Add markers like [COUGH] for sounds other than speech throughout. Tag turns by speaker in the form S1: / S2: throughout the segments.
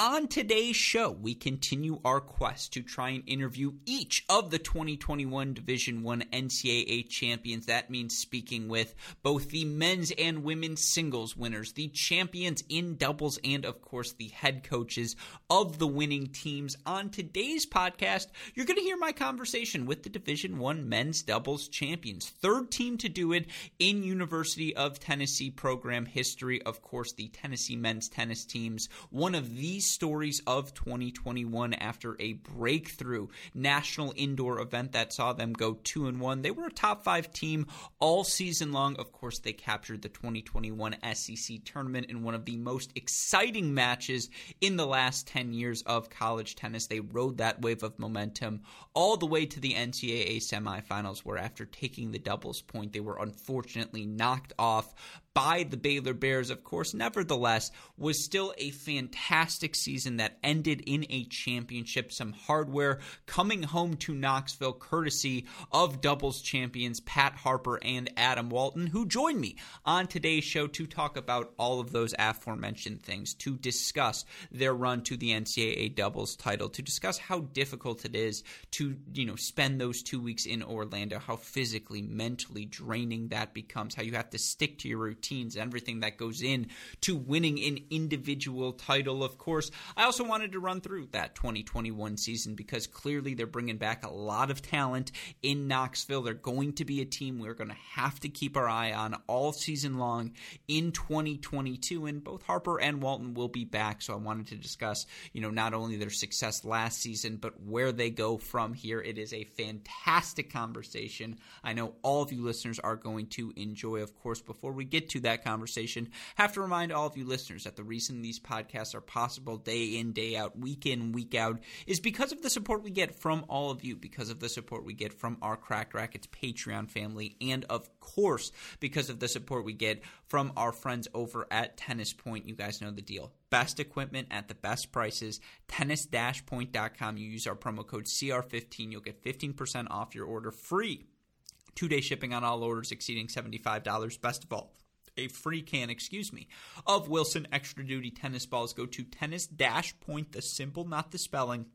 S1: On today's show, we continue our quest to try and interview each of the 2021 Division 1 NCAA champions. That means speaking with both the men's and women's singles winners, the champions in doubles, and of course the head coaches of the winning teams. On today's podcast, you're going to hear my conversation with the Division 1 men's doubles champions, third team to do it in University of Tennessee program history. Of course, the Tennessee men's tennis teams, one of these stories of 2021 after a breakthrough national indoor event that saw them go 2 and 1. They were a top 5 team all season long. Of course, they captured the 2021 SEC tournament in one of the most exciting matches in the last 10 years of college tennis. They rode that wave of momentum all the way to the NCAA semifinals where after taking the doubles point, they were unfortunately knocked off by the Baylor Bears, of course, nevertheless, was still a fantastic season that ended in a championship. Some hardware coming home to Knoxville, courtesy of doubles champions Pat Harper and Adam Walton, who joined me on today's show to talk about all of those aforementioned things, to discuss their run to the NCAA doubles title, to discuss how difficult it is to, you know, spend those two weeks in Orlando, how physically, mentally draining that becomes, how you have to stick to your routine routines, everything that goes in to winning an individual title. Of course, I also wanted to run through that 2021 season because clearly they're bringing back a lot of talent in Knoxville. They're going to be a team we're going to have to keep our eye on all season long in 2022, and both Harper and Walton will be back. So I wanted to discuss, you know, not only their success last season, but where they go from here. It is a fantastic conversation. I know all of you listeners are going to enjoy. Of course, before we get to that conversation, have to remind all of you listeners that the reason these podcasts are possible day in, day out, week in, week out, is because of the support we get from all of you, because of the support we get from our Cracked Racquets Patreon family, and of course, because of the support we get from our friends over at Tennis Point. You guys know the deal. Best equipment at the best prices. Tennis-point.com. You use our promo code CR15. You'll get 15% off your order free. Two day shipping on all orders exceeding $75. Best of all, a free can, excuse me, of Wilson Extra Duty tennis balls. Go to tennis dash point, the simple, not the spelling,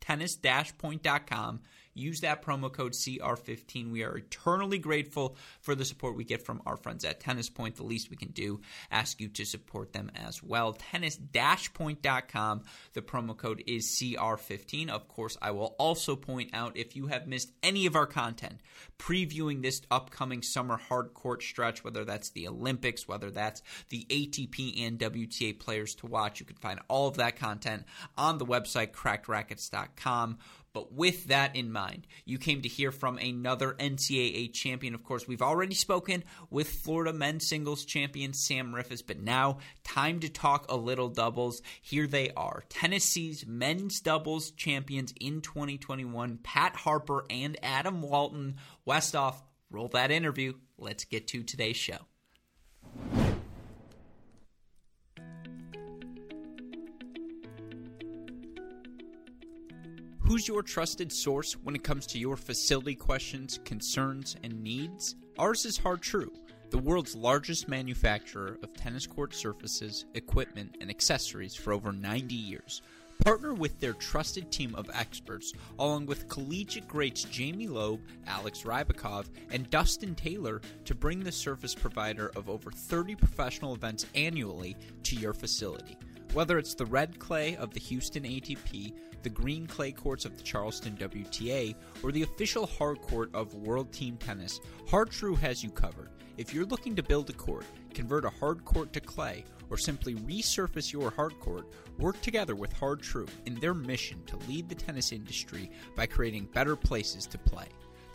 S1: tennis dash point.com. Use that promo code CR15. We are eternally grateful for the support we get from our friends at Tennis Point. The least we can do, ask you to support them as well. Tennis-point.com. The promo code is CR15. Of course, I will also point out if you have missed any of our content previewing this upcoming summer hard court stretch, whether that's the Olympics, whether that's the ATP and WTA players to watch, you can find all of that content on the website crackedracquets.com. But with that in mind, you came to hear from another NCAA champion. Of course, we've already spoken with Florida men's singles champion Sam Riffice, but now time to talk a little doubles. Here they are Tennessee's men's doubles champions in 2021, Pat Harper and Adam Walton. Westoff, roll that interview. Let's get to today's show. Who's your trusted source when it comes to your facility questions, concerns, and needs? Ours is Har-Tru, the world's largest manufacturer of tennis court surfaces, equipment, and accessories for over 90 years. Partner with their trusted team of experts, along with collegiate greats Jamie Loeb, Alex Rybakov, and Dustin Taylor, to bring the surface provider of over 30 professional events annually to your facility. Whether it's the red clay of the Houston ATP, the green clay courts of the Charleston WTA, or the official hard court of World Team Tennis, Har-Tru has you covered. If you're looking to build a court, convert a hard court to clay, or simply resurface your hard court, work together with Har-Tru in their mission to lead the tennis industry by creating better places to play.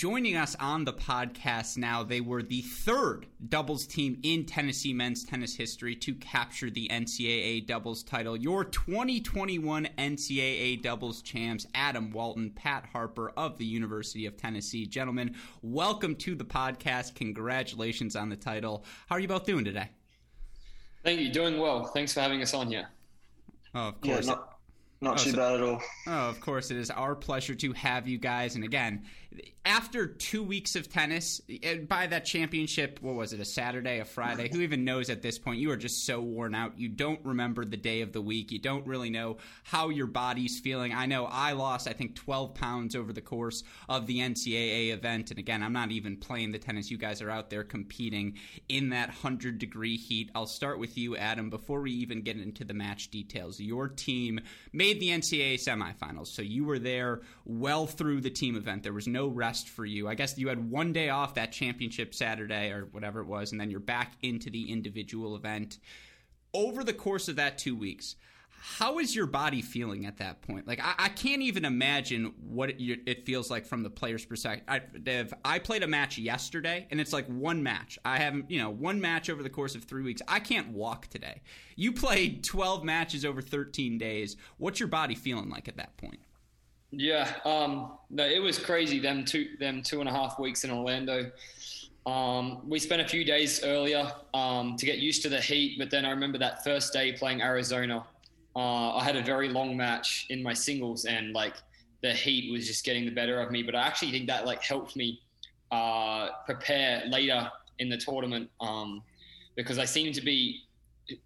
S1: Joining us on the podcast now, they were the third doubles team in Tennessee men's tennis history to capture the NCAA doubles title. Your 2021 NCAA doubles champs, Adam Walton, Pat Harper of the University of Tennessee. Gentlemen, welcome to the podcast. Congratulations on the title. How are you both doing today?
S2: Thank you. Doing well. Thanks for having us on here.
S1: Oh, of course.
S3: Yeah, not, not
S1: Oh,
S3: too
S1: so-
S3: bad at all.
S1: Oh, of course, it is our pleasure to have you guys. And again, after two weeks of tennis, eh, by that championship, what was it, a Saturday, a Friday? Who even knows at this point? You are just so worn out. You don't remember the day of the week. You don't really know how your body's feeling. I know I lost, I think, 12 pounds over the course of the NCAA event. And again, I'm not even playing the tennis. You guys are out there competing in that 100 degree heat. I'll start with you, Adam, before we even get into the match details. Your team made the NCAA semifinals, so you were there well through the team event. There was no rest for you. I guess you had one day off that championship Saturday or whatever it was, and then you're back into the individual event. Over the course of that two weeks, how is your body feeling at that point? Like, I, I can't even imagine what it, it feels like from the player's perspective. I, I played a match yesterday, and it's like one match. I haven't, you know, one match over the course of three weeks. I can't walk today. You played 12 matches over 13 days. What's your body feeling like at that point?
S2: Yeah, um, no, it was crazy. Them two, them two and a half weeks in Orlando. Um, we spent a few days earlier um, to get used to the heat, but then I remember that first day playing Arizona. Uh, I had a very long match in my singles, and like the heat was just getting the better of me. But I actually think that like helped me uh, prepare later in the tournament um, because I seemed to be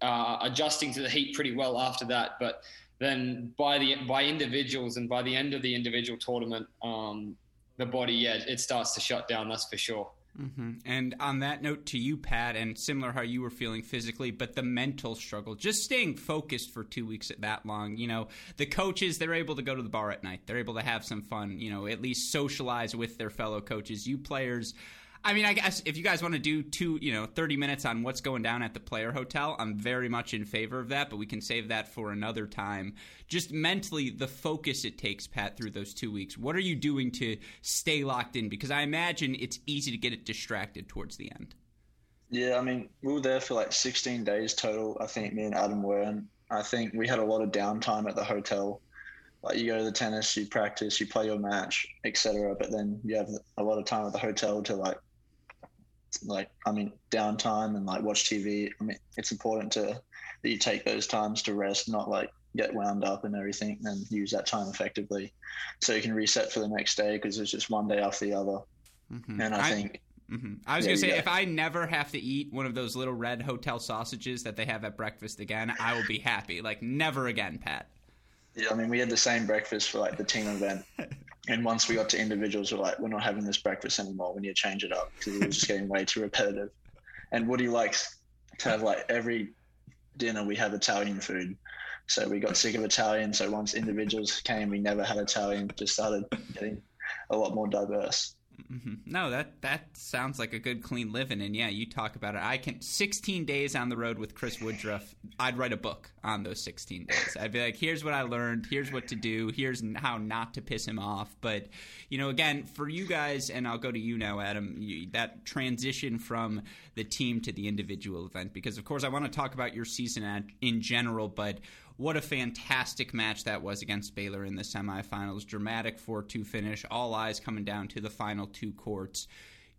S2: uh, adjusting to the heat pretty well after that. But then by the by individuals and by the end of the individual tournament, um, the body yeah it starts to shut down. That's for sure.
S1: Mm-hmm. And on that note, to you, Pat, and similar how you were feeling physically, but the mental struggle, just staying focused for two weeks at that long. You know, the coaches, they're able to go to the bar at night. They're able to have some fun, you know, at least socialize with their fellow coaches. You players, I mean, I guess if you guys want to do two, you know, 30 minutes on what's going down at the player hotel, I'm very much in favor of that, but we can save that for another time. Just mentally, the focus it takes, Pat, through those two weeks. What are you doing to stay locked in? Because I imagine it's easy to get it distracted towards the end.
S3: Yeah, I mean, we were there for like 16 days total. I think me and Adam were, and I think we had a lot of downtime at the hotel. Like you go to the tennis, you practice, you play your match, etc. But then you have a lot of time at the hotel to like, like I mean, downtime and like watch TV. I mean, it's important to that you take those times to rest, not like get wound up and everything, and use that time effectively, so you can reset for the next day because it's just one day after the other.
S1: Mm-hmm.
S3: And I, think
S1: Mm-hmm. I was
S3: Yeah,
S1: gonna say
S3: yeah.
S1: if I never have to eat one of those little red hotel sausages that they have at breakfast again, I will be happy. Like never again, Pat.
S3: Yeah, I mean, we had the same breakfast for like the team event, [LAUGHS] and once we got to individuals, we're like, we're not having this breakfast anymore. We need to change it up because it was just getting way too repetitive. And Woody likes to have like every dinner we have Italian food, so we got sick of Italian. So once individuals came, we never had Italian. Just started getting a lot more diverse.
S1: Hmm No, that that sounds like a good clean living, and yeah, you talk about it. I can 16 days on the road with Chris Woodruff. I'd write a book on those 16 days. I'd be like, here's what I learned. Here's what to do. Here's how not to piss him off. But you know, again, for you guys, and I'll go to you now, Adam. You, that transition from the team to the individual event, because of course I want to talk about your season in general, but what a fantastic match that was against Baylor in the semifinals. Dramatic 4 2 finish, all eyes coming down to the final two courts.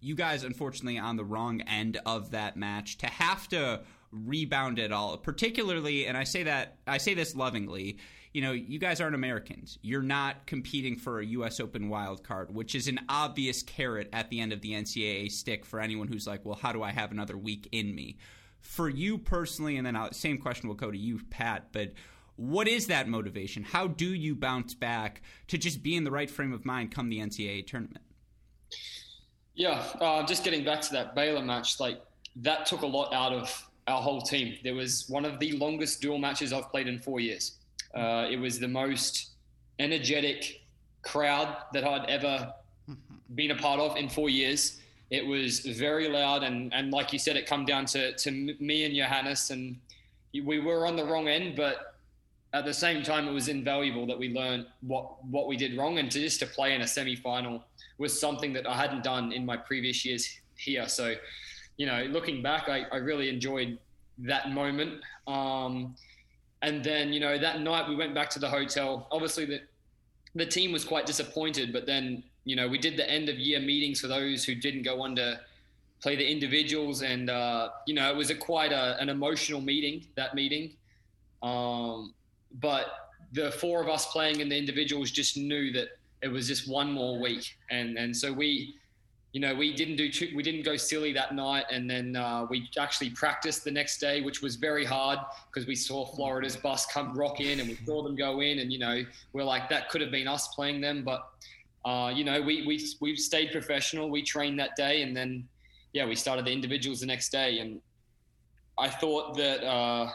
S1: You guys, unfortunately, on the wrong end of that match. To have to rebound at all, particularly, and I say that I say this lovingly. You know, you guys aren't Americans. You're not competing for a U.S. Open wild card, which is an obvious carrot at the end of the NCAA stick for anyone who's like, well, how do I have another week in me? For you personally, and then I'll, same question will go to you, Pat. But what is that motivation? How do you bounce back to just be in the right frame of mind come the NCAA tournament?
S2: Yeah, uh, just getting back to that Baylor match, like that took a lot out of our whole team. There was one of the longest dual matches I've played in four years. Uh, it was the most energetic crowd that I'd ever been a part of in four years. It was very loud, and, and like you said, it come down to, to me and Johannes, and we were on the wrong end, but at the same time, it was invaluable that we learned what what we did wrong, and to just to play in a semi final was something that I hadn't done in my previous years here. So, you know, looking back, I, I really enjoyed that moment. Um, and then, you know, that night we went back to the hotel. Obviously, the the team was quite disappointed, but then, you know, we did the end of year meetings for those who didn't go on to play the individuals, and uh, you know, it was a quite a, an emotional meeting. That meeting, um, but the four of us playing in the individuals just knew that it was just one more week, and and so we you know, we didn't do too, we didn't go silly that night, and then uh, we actually practiced the next day, which was very hard because we saw Florida's bus come rock in, and we saw them go in, and you know, we're like that could have been us playing them, but uh, you know, we we we stayed professional. We trained that day, and then yeah, we started the individuals the next day, and I thought that. Uh,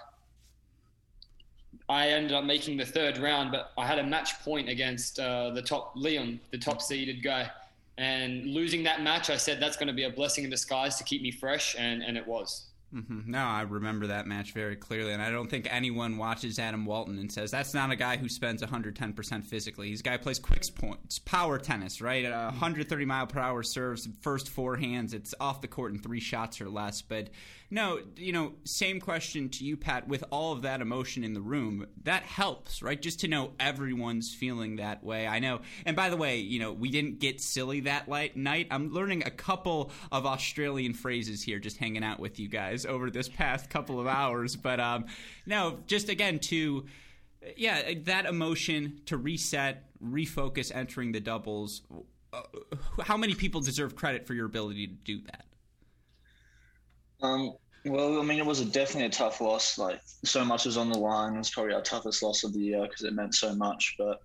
S2: I ended up making the third round, but I had a match point against uh, the top Liam, the top seeded guy and losing that match, I said that's going to be a blessing in disguise to keep me fresh, and, and it was.
S1: Mm-hmm. No, I remember that match very clearly, and I don't think anyone watches Adam Walton and says that's not a guy who spends 110% physically. He's a guy who plays quick points, power tennis, right? Uh, 130 mile per hour serves, first four hands. It's off the court in three shots or less. But no, you know, same question to you, Pat. With all of that emotion in the room, that helps, right? Just to know everyone's feeling that way. I know. And by the way, you know, we didn't get silly that light night. I'm learning a couple of Australian phrases here, just hanging out with you guys over this past couple of hours. But um, no, just again to yeah, that emotion to reset, refocus, entering the doubles. Uh, how many people deserve credit for your ability to do that?
S3: Um, well, I mean, it was a, definitely a tough loss. Like, so much was on the line. It was probably our toughest loss of the year because it meant so much. But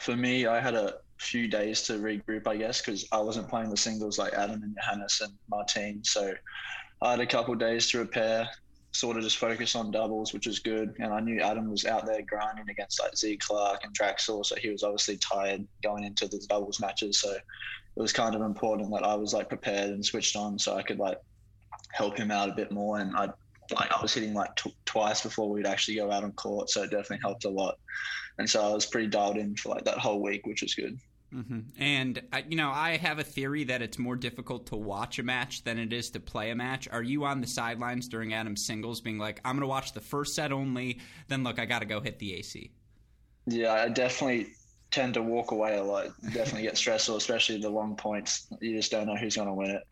S3: for me, I had a few days to regroup, I guess, because I wasn't playing the singles like Adam and Johannes and Martine. So I had a couple days to repair, sort of just focus on doubles, which was good. And I knew Adam was out there grinding against like Z Clark and Draxl, so he was obviously tired going into the doubles matches. So it was kind of important that I was like prepared and switched on so I could like help him out a bit more. And I like I was hitting like t- twice before we'd actually go out on court, so it definitely helped a lot. And so I was pretty dialed in for like that whole week, which was good.
S1: Mm-hmm. And you know, I have a theory that it's more difficult to watch a match than it is to play a match. Are you on the sidelines during Adam's singles, being like, "I'm going to watch the first set only"? Then look, I got to go hit the AC.
S3: Yeah, I definitely tend to walk away a lot. Definitely get [LAUGHS] stressful, especially the long points. You just don't know who's going to win it.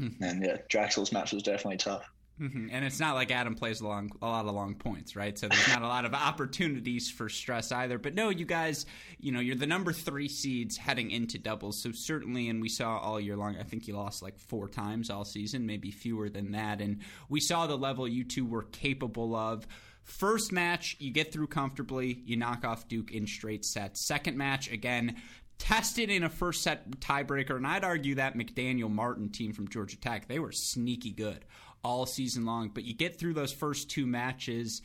S3: Mm-hmm. And yeah, Draxl's match was definitely tough.
S1: Mm-hmm. And it's not like Adam plays a, long, a lot of long points, right? So there's not a lot of opportunities for stress either. But no, you guys, you know, you're the number three seeds heading into doubles. So certainly, and we saw all year long, I think you lost like four times all season, maybe fewer than that. And we saw the level you two were capable of. First match, you get through comfortably. You knock off Duke in straight sets. Second match, again, tested in a first set tiebreaker, and I'd argue that McDaniel Martin team from Georgia Tech, they were sneaky good all season long. But you get through those first two matches.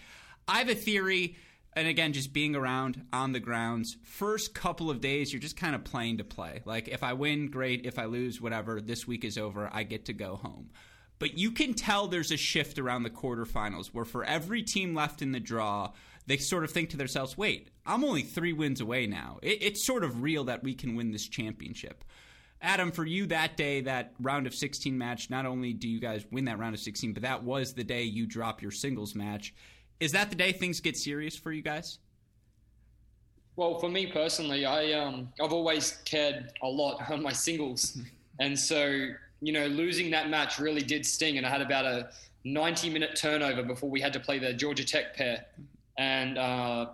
S1: I have a theory, and again, just being around on the grounds, first couple of days, you're just kind of playing to play. Like, if I win, great. If I lose, whatever. This week is over. I get to go home. But you can tell there's a shift around the quarterfinals where for every team left in the draw, they sort of think to themselves, wait, I'm only three wins away now. It, it's sort of real that we can win this championship. Adam, for you that day, that round of 16 match, not only do you guys win that round of 16, but that was the day you drop your singles match. Is that the day things get serious for you guys?
S2: Well, for me personally, I um, I've always cared a lot [LAUGHS] on my singles, and so you know losing that match really did sting, and I had about a 90 minute turnover before we had to play the Georgia Tech pair. And, uh,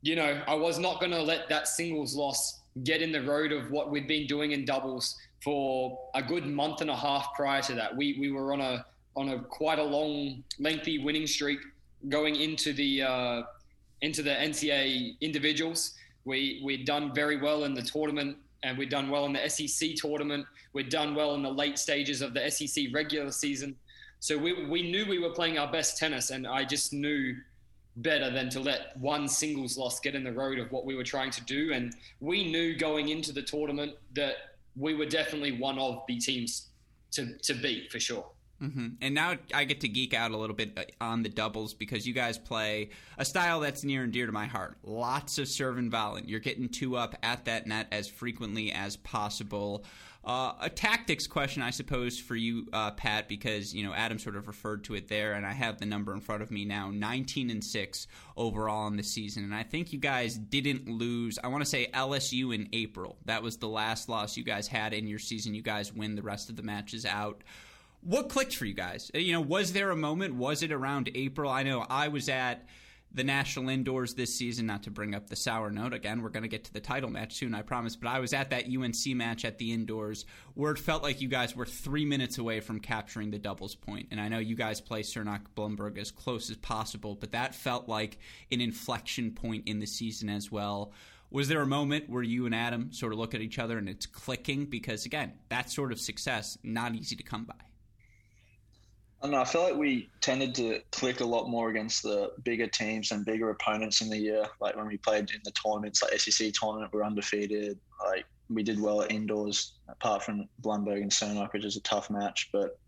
S2: you know, I was not going to let that singles loss get in the road of what we'd been doing in doubles for a good month and a half prior to that. We, we were on a, on a quite a long, lengthy winning streak going into the, uh, into the NCAA individuals. We, we'd done very well in the tournament and we'd done well in the SEC tournament. We'd done well in the late stages of the SEC regular season. So we, we knew we were playing our best tennis, and I just knew better than to let one singles loss get in the road of what we were trying to do. And we knew going into the tournament that we were definitely one of the teams to, to beat for sure.
S1: Mm-hmm. And now I get to geek out a little bit uh, on the doubles because you guys play a style that's near and dear to my heart. Lots of serve and volley. You're getting two up at that net as frequently as possible. Uh, a tactics question, I suppose, for you, uh, Pat, because you know Adam sort of referred to it there, and I have the number in front of me now: 19 and six overall in the season. And I think you guys didn't lose. I want to say LSU in April. That was the last loss you guys had in your season. You guys win the rest of the matches out what clicked for you guys? You know, was there a moment? Was it around April? I know I was at the national indoors this season. Not to bring up the sour note again, we're going to get to the title match soon, I promise. But I was at that UNC match at the indoors where it felt like you guys were three minutes away from capturing the doubles point. And I know you guys play Cernoch Blumberg as close as possible, but that felt like an inflection point in the season as well. Was there a moment where you and Adam sort of look at each other and it's clicking? Because again, that sort of success not easy to come by.
S3: I don't know. I feel like we tended to click a lot more against the bigger teams and bigger opponents in the year. Like when we played in the tournaments, like SEC tournament, we are undefeated. Like we did well at indoors, apart from Blumberg and Cernoch, which is a tough match. But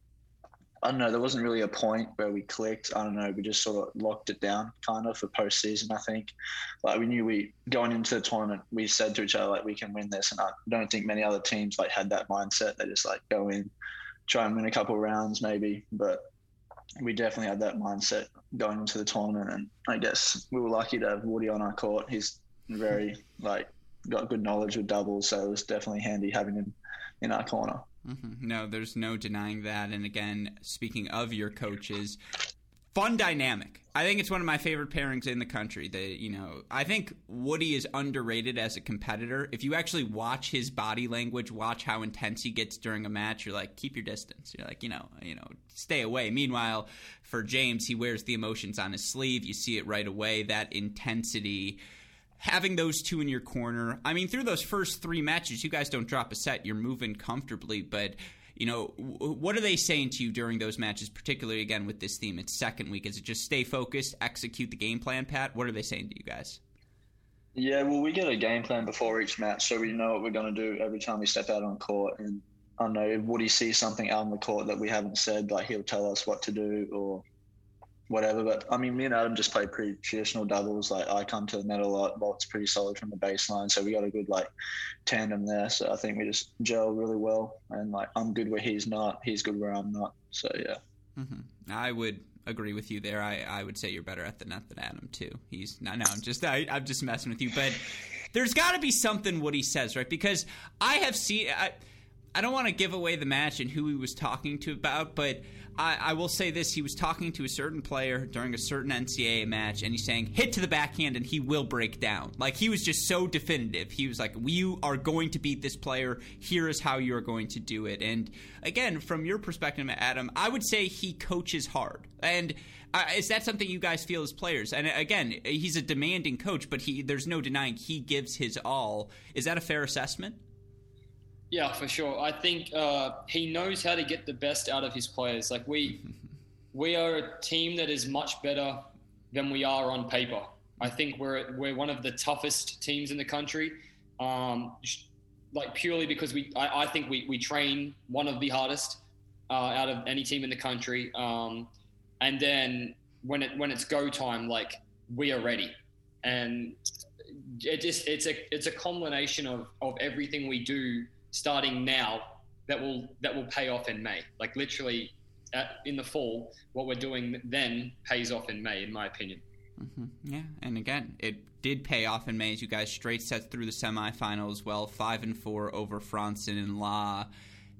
S3: I don't know. There wasn't really a point where we clicked. I don't know. We just sort of locked it down, kind of for postseason. I think, like we knew we going into the tournament, we said to each other like we can win this, and I don't think many other teams like had that mindset. They just like go in try and win a couple rounds maybe. But we definitely had that mindset going into the tournament, and I guess we were lucky to have Woody on our court. He's very like got good knowledge with doubles, so it was definitely handy having him in our corner.
S1: Mm-hmm. No, there's no denying that. And again, speaking of your coaches, fun dynamic. I think it's one of my favorite pairings in the country. That you know, I think Woody is underrated as a competitor. If you actually watch his body language, watch how intense he gets during a match, you're like, keep your distance. You're like, you know, you know, stay away. Meanwhile, for James, he wears the emotions on his sleeve. You see it right away. That intensity having those two in your corner. I mean, through those first three matches, you guys don't drop a set. You're moving comfortably, but you know, what are they saying to you during those matches, particularly again with this theme? It's second week. Is it just stay focused, execute the game plan, Pat? What are they saying to you guys?
S3: Yeah, well, we get a game plan before each match, so we know what we're going to do every time we step out on court. And I don't know, Woody sees something out on the court that we haven't said, like he'll tell us what to do or whatever. But I mean, me and Adam just play pretty traditional doubles. Like I come to the net a lot. Bolt's pretty solid from the baseline, so we got a good like tandem there. So I think we just gel really well. And like I'm good where he's not, he's good where I'm not. So yeah.
S1: Mm-hmm. I would agree with you there. I, I would say you're better at the net than Adam too. He's no, no. I'm just I, I'm just messing with you, but there's got to be something what he says, right? Because I have seen. I, I don't want to give away the match and who he was talking to about, but I, I, will say this: he was talking to a certain player during a certain NCAA match, and he's saying, "Hit to the backhand, and he will break down." Like he was just so definitive. He was like, "You are going to beat this player. Here is how you are going to do it." And again, from your perspective, Adam, I would say he coaches hard. And uh, is that something you guys feel as players? And again, he's a demanding coach, but he there's no denying he gives his all. Is that a fair assessment?
S2: Yeah, for sure. I think uh, he knows how to get the best out of his players. Like we, [LAUGHS] we are a team that is much better than we are on paper. I think we're we're one of the toughest teams in the country. Um, like purely because we, I, I, think we, we train one of the hardest uh, out of any team in the country. Um, and then when it when it's go time, like we are ready, and it just it's a it's a combination of of everything we do starting now that will that will pay off in May. Like literally, at, in the fall, what we're doing then pays off in May, in my opinion.
S1: Mm-hmm. Yeah, and again, it did pay off in May as you guys straight set through the semifinals. Well, five and four over Franzen and Law.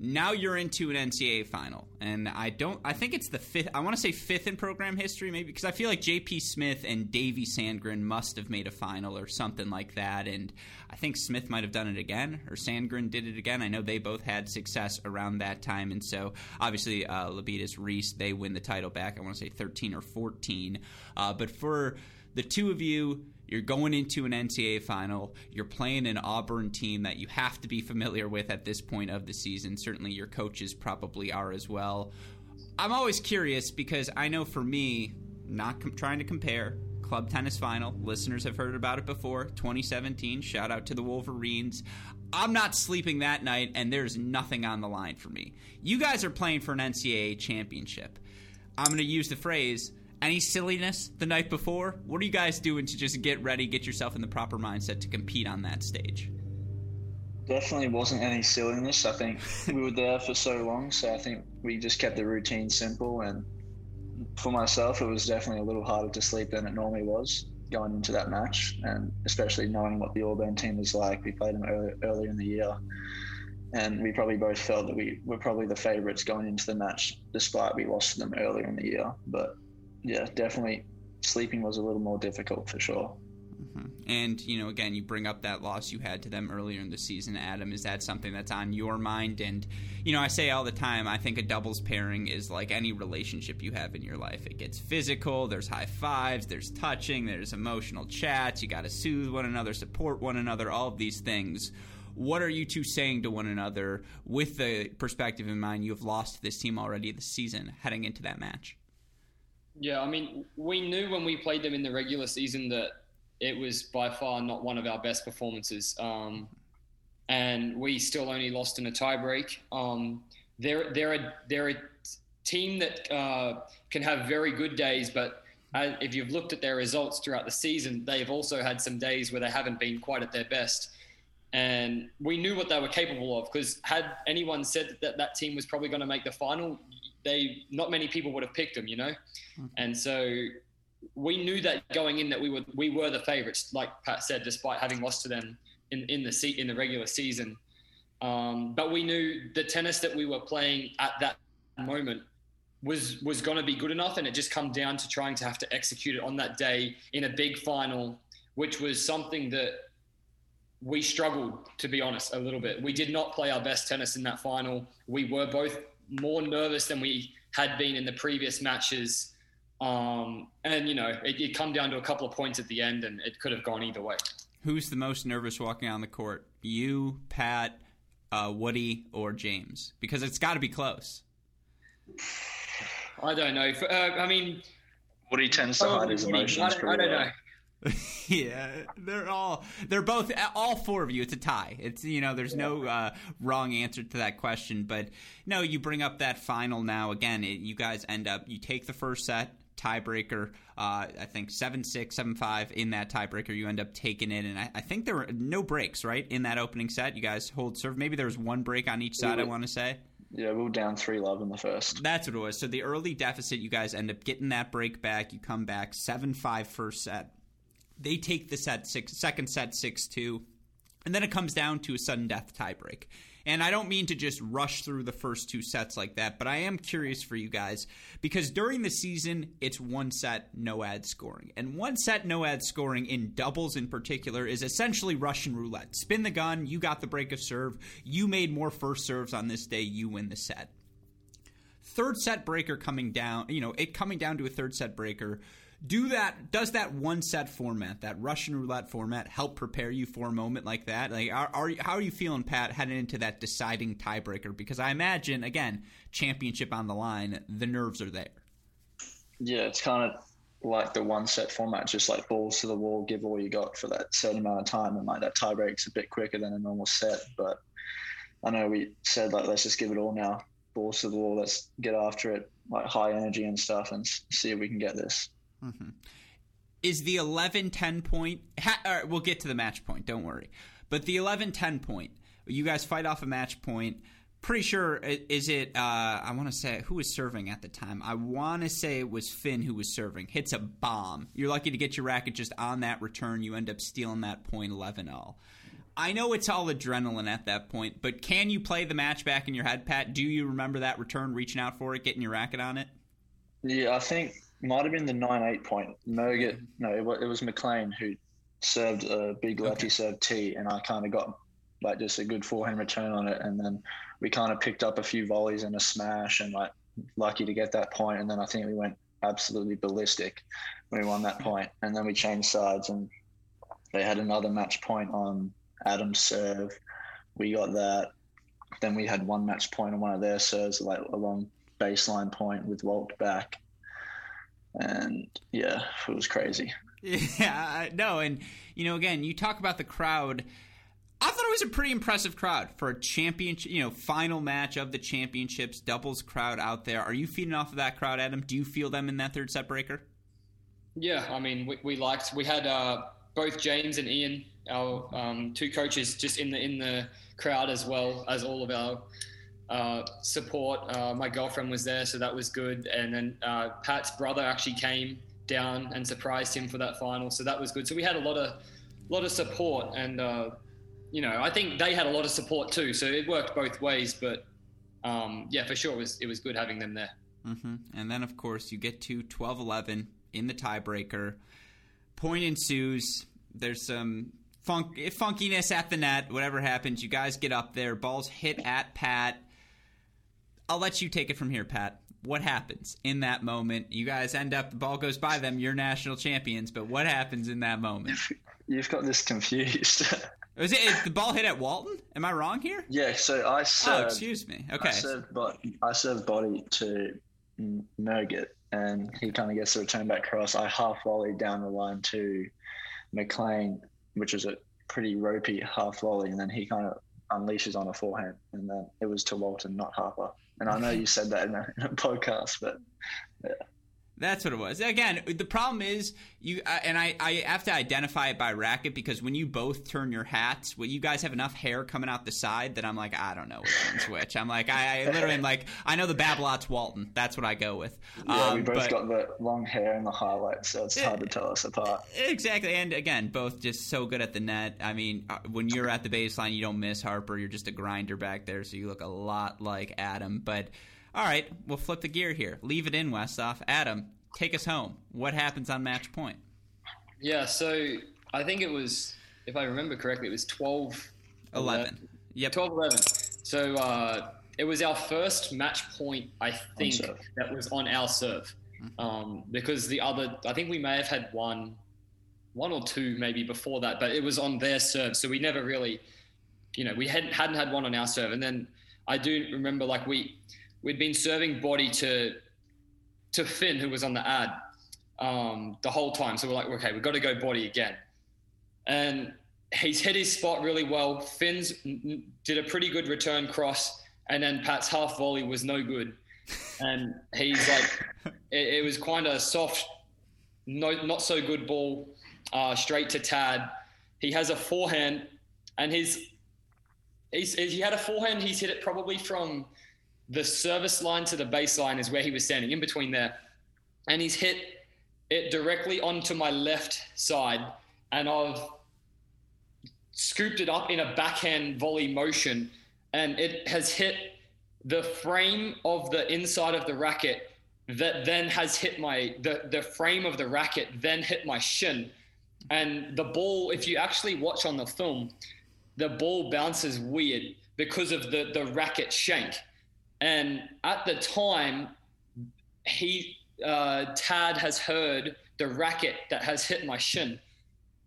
S1: Now you're into an NCAA final, and I don't. I think it's the fifth. I want to say fifth in program history, maybe because I feel like J.P. Smith and Davy Sandgren must have made a final or something like that, and I think Smith might have done it again, or Sandgren did it again. I know they both had success around that time, and so obviously uh, Libietis Reese they win the title back. I want to say 13 or 14, uh, but for the two of you you're going into an NCAA final. You're playing an Auburn team that you have to be familiar with at this point of the season. Certainly, your coaches probably are as well. I'm always curious because I know for me, not com- trying to compare, club tennis final, listeners have heard about it before, 2017. Shout out to the Wolverines. I'm not sleeping that night, and there's nothing on the line for me. You guys are playing for an NCAA championship. I'm going to use the phrase any silliness the night before? What are you guys doing to just get ready, get yourself in the proper mindset to compete on that stage?
S3: Definitely wasn't any silliness. I think [LAUGHS] we were there for so long, so I think we just kept the routine simple. And for myself, it was definitely a little harder to sleep than it normally was going into that match, and especially knowing what the Auburn team was like. We played them early, earlier in the year, and we probably both felt that we were probably the favourites going into the match, despite we lost to them earlier in the year. But yeah, definitely sleeping was a little more difficult for sure.
S1: Mm-hmm. And, you know, again, you bring up that loss you had to them earlier in the season, Adam. Is that something that's on your mind? And, you know, I say all the time, I think a doubles pairing is like any relationship you have in your life. It gets physical, there's high fives, there's touching, there's emotional chats, you got to soothe one another, support one another, all of these things. What are you two saying to one another with the perspective in mind you have lost this team already this season heading into that match?
S2: Yeah, I mean, we knew when we played them in the regular season that it was by far not one of our best performances. Um, and we still only lost in a tiebreak. Um, they're, they're, a, they're a team that uh, can have very good days, but if you've looked at their results throughout the season, they've also had some days where they haven't been quite at their best. And we knew what they were capable of because had anyone said that that team was probably going to make the final, they not many people would have picked them, you know. Mm-hmm. And so we knew that going in that we were we were the favorites, like Pat said, despite having lost to them in in the seat in the regular season. Um, but we knew the tennis that we were playing at that moment was was going to be good enough, and it just come down to trying to have to execute it on that day in a big final, which was something that we struggled to be honest a little bit. We did not play our best tennis in that final. We were both more nervous than we had been in the previous matches. Um, and you know, it, it come down to a couple of points at the end, and it could have gone either way.
S1: Who's the most nervous walking on the court? You, Pat, uh, Woody, or James? Because it's got to be close.
S2: I don't know. Uh, I mean,
S3: Woody tends to hide his emotions.
S2: I don't, I don't know. [LAUGHS]
S1: yeah, they're all they're both all four of you. It's a tie. It's you know there's no uh, wrong answer to that question, but no, you bring up that final now again. It, you guys end up you take the first set tiebreaker. Uh, I think seven six seven five in that tiebreaker. You end up taking it, and I, I, think there were no breaks right in that opening set. You guys hold serve. Maybe there was one break on each side. I want to say.
S3: Yeah, we were down 3 love in the first.
S1: That's what it was. So the early deficit, you guys end up getting that break back. You come back 7 5 first set. They take the set six, second set six two, and then it comes down to a sudden death tiebreak. And I don't mean to just rush through the first two sets like that, but I am curious for you guys because during the season, it's one set, no ad scoring. And one set, no ad scoring in doubles in particular is essentially Russian roulette. Spin the gun, you got the break of serve, you made more first serves on this day, you win the set. Third set breaker coming down, you know, it coming down to a third set breaker do that does that one set format that russian roulette format help prepare you for a moment like that? Like are, are how are you feeling pat heading into that deciding tiebreaker? Because i imagine again championship on the line the nerves are there.
S3: Yeah it's kind of like the one set format just like balls to the wall give all you got for that certain amount of time and like that tiebreak's a bit quicker than a normal set but i know we said like let's just give it all now. Balls to the wall let's get after it like high energy and stuff and see if we can get this
S1: Mm-hmm. Is the 11 10 point, ha, we'll get to the match point, don't worry. But the 11 10 point, you guys fight off a match point. Pretty sure, is it, uh, I want to say, who was serving at the time? I want to say it was Finn who was serving. Hits a bomb. You're lucky to get your racket just on that return. You end up stealing that point 11 0. I know it's all adrenaline at that point, but can you play the match back in your head, Pat? Do you remember that return, reaching out for it, getting your racket on it?
S3: Yeah, I think might have been the nine eight point. Murgett, mm-hmm. no, it was, it was McLean who served a big lefty okay. serve tee, and I kind of got like just a good forehand return on it, and then we kind of picked up a few volleys and a smash, and like lucky to get that point, and then I think we went absolutely ballistic when we won that point, and then we changed sides, and they had another match point on Adam's serve. We got that. Then we had one match point on one of their serves, like a long baseline point with Walt back, and yeah, it was crazy. [LAUGHS]
S1: Yeah, no, and you know, again, you talk about the crowd. I thought it was a pretty impressive crowd for a championship, you know, final match of the championships, doubles crowd out there. Are you feeding off of that crowd, Adam? Do you feel them in that third set breaker?
S2: Yeah, I mean, we, we liked, we had uh, both James and Ian, our um, two coaches, just in the in the crowd as well as all of our uh, support. Uh, my girlfriend was there, so that was good. And then uh, Pat's brother actually came down and surprised him for that final, so that was good. So we had a lot of lot of support, and uh, you know, I think they had a lot of support too. So it worked both ways. But um, yeah, for sure, it was it was good having them there.
S1: Mm-hmm. And then of course you get to 12-11 in the tiebreaker. Point ensues. There's some funk funkiness at the net. Whatever happens, you guys get up there. Balls hit at Pat. I'll let you take it from here, Pat. What happens in that moment? You guys end up the ball goes by them. You're national champions, but what happens in that moment?
S3: You've got this confused. [LAUGHS]
S1: Was it the ball hit at Walton? Am I wrong here?
S3: Yeah. So I oh, served.
S1: Oh, excuse me. Okay. I
S3: served, but I served body to Murgett, and he kind of gets the return back cross. I half volleyed down the line to McLean, which is a pretty ropey half volley, and then he kind of unleashes on a forehand, and then it was to Walton, not Harper. And I know you said that in a, in a podcast, but yeah.
S1: That's what it was. Again, the problem is you uh, and I. I have to identify it by racket because when you both turn your hats, well, you guys have enough hair coming out the side that I'm like, I don't know which one's which. I'm like, I, I literally am like, I know the Babolat's Walton. That's what I go with.
S3: Yeah, um, we both but, got the long hair and the highlights, so it's it, hard to tell us apart.
S1: Exactly, and again, both just so good at the net. I mean, uh, when you're at the baseline, you don't miss Harper. You're just a grinder back there, so you look a lot like Adam, but. All right, we'll flip the gear here. Leave it in, Westhoff. Adam, take us home. What happens on match point?
S2: Yeah, so I think it was, if I remember correctly, it was 12
S1: 11. 11. Yep.
S2: 12 11. So uh, it was our first match point, I think, that was on our serve. Mm-hmm. Um, because the other, I think we may have had one, one or two maybe before that, but it was on their serve. So we never really, you know, we hadn't hadn't had one on our serve. And then I do remember like we we'd been serving body to to Finn who was on the ad um, the whole time. So we're like, okay, we've got to go body again, and he's hit his spot really well. Finn's did a pretty good return cross, and then Pat's half volley was no good, and he's like, [LAUGHS] it, it was kind of soft, no, not so good ball, uh, straight to Tad. He has a forehand, and his he's, he had a forehand. He's hit it probably from the service line to the baseline is where he was standing in between there. And he's hit it directly onto my left side. And I've scooped it up in a backhand volley motion. And it has hit the frame of the inside of the racket that then has hit my the, the frame of the racket then hit my shin and the ball if you actually watch on the film the ball bounces weird because of the the racket shank and at the time, he uh, Tad has heard the racket that has hit my shin.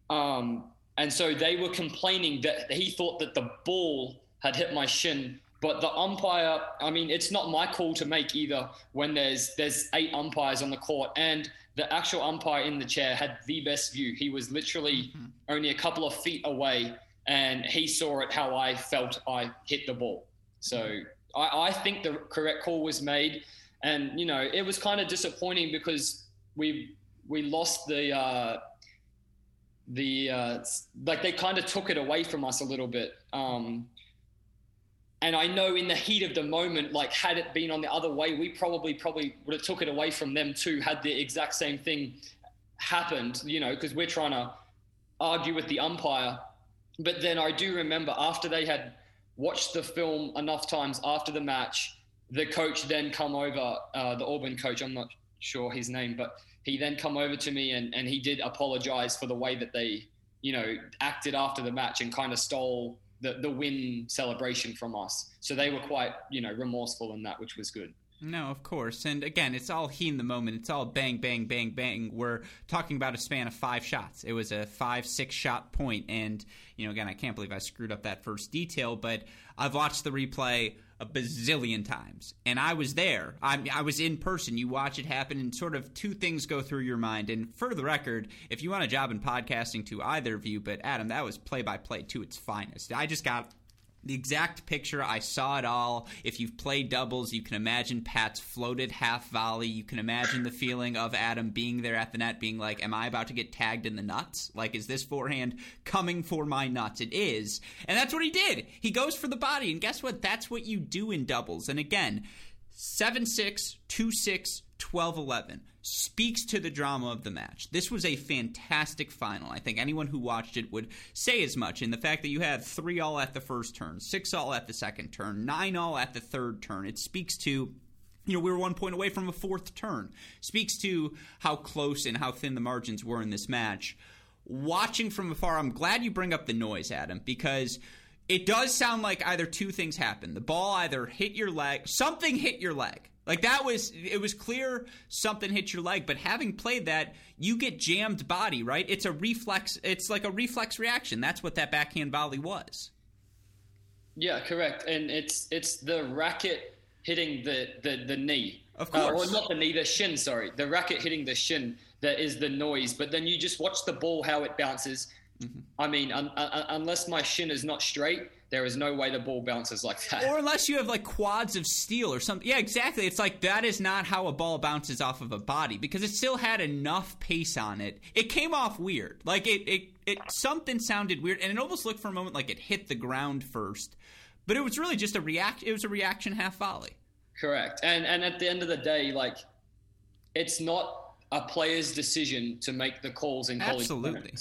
S2: Um, and so they were complaining that he thought that the ball had hit my shin. But the umpire, I mean, it's not my call to make either when there's there's eight umpires on the court. And the actual umpire in the chair had the best view. He was literally mm-hmm. only a couple of feet away and he saw it how I felt I hit the ball. So I, I think the correct call was made, and you know it was kind of disappointing because we we lost the uh, the uh, like they kind of took it away from us a little bit. Um, and I know in the heat of the moment, like had it been on the other way, we probably probably would have took it away from them too. Had the exact same thing happened, you know, because we're trying to argue with the umpire but then I do remember after they had watched the film enough times after the match, the coach then come over, uh, the Auburn coach. I'm not sure his name, but he then come over to me and, and he did apologize for the way that they, you know, acted after the match and kind of stole the, the win celebration from us. So they were quite, you know, remorseful in that, which was good.
S1: No, of course. And again, it's all he in the moment. It's all bang, bang, bang, bang. We're talking about a span of five shots. It was a five, six shot point. And, you know, again, I can't believe I screwed up that first detail, but I've watched the replay a bazillion times. And I was there. I, I was in person. You watch it happen, and sort of two things go through your mind. And for the record, if you want a job in podcasting to either of you, but Adam, that was play by play to its finest. I just got the exact picture. I saw it all. If you've played doubles, you can imagine Pat's floated half volley. You can imagine the feeling of Adam being there at the net, being like, Am I about to get tagged in the nuts? Like, is this forehand coming for my nuts? It is. And that's what he did. He goes for the body. And guess what? That's what you do in doubles. And again, 7 6, 2 6, 12 11 speaks to the drama of the match. This was a fantastic final. I think anyone who watched it would say as much. In the fact that you had 3 all at the first turn, 6 all at the second turn, 9 all at the third turn, it speaks to you know, we were one point away from a fourth turn. Speaks to how close and how thin the margins were in this match. Watching from afar, I'm glad you bring up the noise, Adam, because it does sound like either two things happened. The ball either hit your leg, something hit your leg like that was it was clear something hit your leg, but having played that, you get jammed body, right? It's a reflex it's like a reflex reaction. That's what that backhand volley was.
S2: Yeah, correct. And it's it's the racket hitting the the, the knee.
S1: Of course. Uh,
S2: or not the knee, the shin, sorry. The racket hitting the shin that is the noise. But then you just watch the ball how it bounces. Mm-hmm. I mean, un- un- unless my shin is not straight, there is no way the ball bounces like that.
S1: Or [LAUGHS] unless you have like quads of steel or something. Yeah, exactly. It's like that is not how a ball bounces off of a body because it still had enough pace on it. It came off weird. Like it, it, it something sounded weird, and it almost looked for a moment like it hit the ground first. But it was really just a react. It was a reaction half volley.
S2: Correct. And and at the end of the day, like it's not a player's decision to make the calls in college.
S1: Absolutely.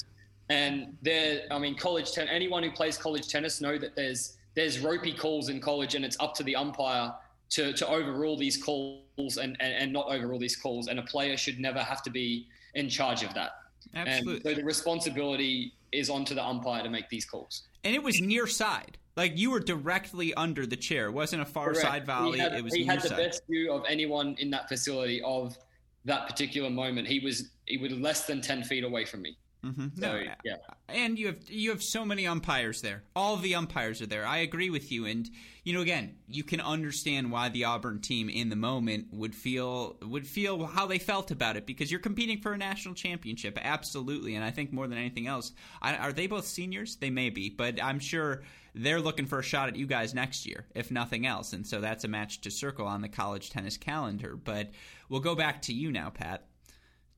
S2: And there, I mean, college ten. Anyone who plays college tennis know that there's there's ropey calls in college, and it's up to the umpire to to overrule these calls and and, and not overrule these calls. And a player should never have to be in charge of that.
S1: Absolutely.
S2: And so the responsibility is onto the umpire to make these calls.
S1: And it was near side. Like you were directly under the chair. It wasn't a far Correct. side volley.
S2: Had,
S1: it was
S2: he had the
S1: side.
S2: best view of anyone in that facility of that particular moment. He was he was less than ten feet away from me.
S1: Mm-hmm. So, no, yeah. And you have you have so many umpires there. All the umpires are there. I agree with you. And you know, again, you can understand why the Auburn team in the moment would feel would feel how they felt about it because you're competing for a national championship, absolutely. And I think more than anything else, I, are they both seniors? They may be, but I'm sure they're looking for a shot at you guys next year, if nothing else. And so that's a match to circle on the college tennis calendar. But we'll go back to you now, Pat.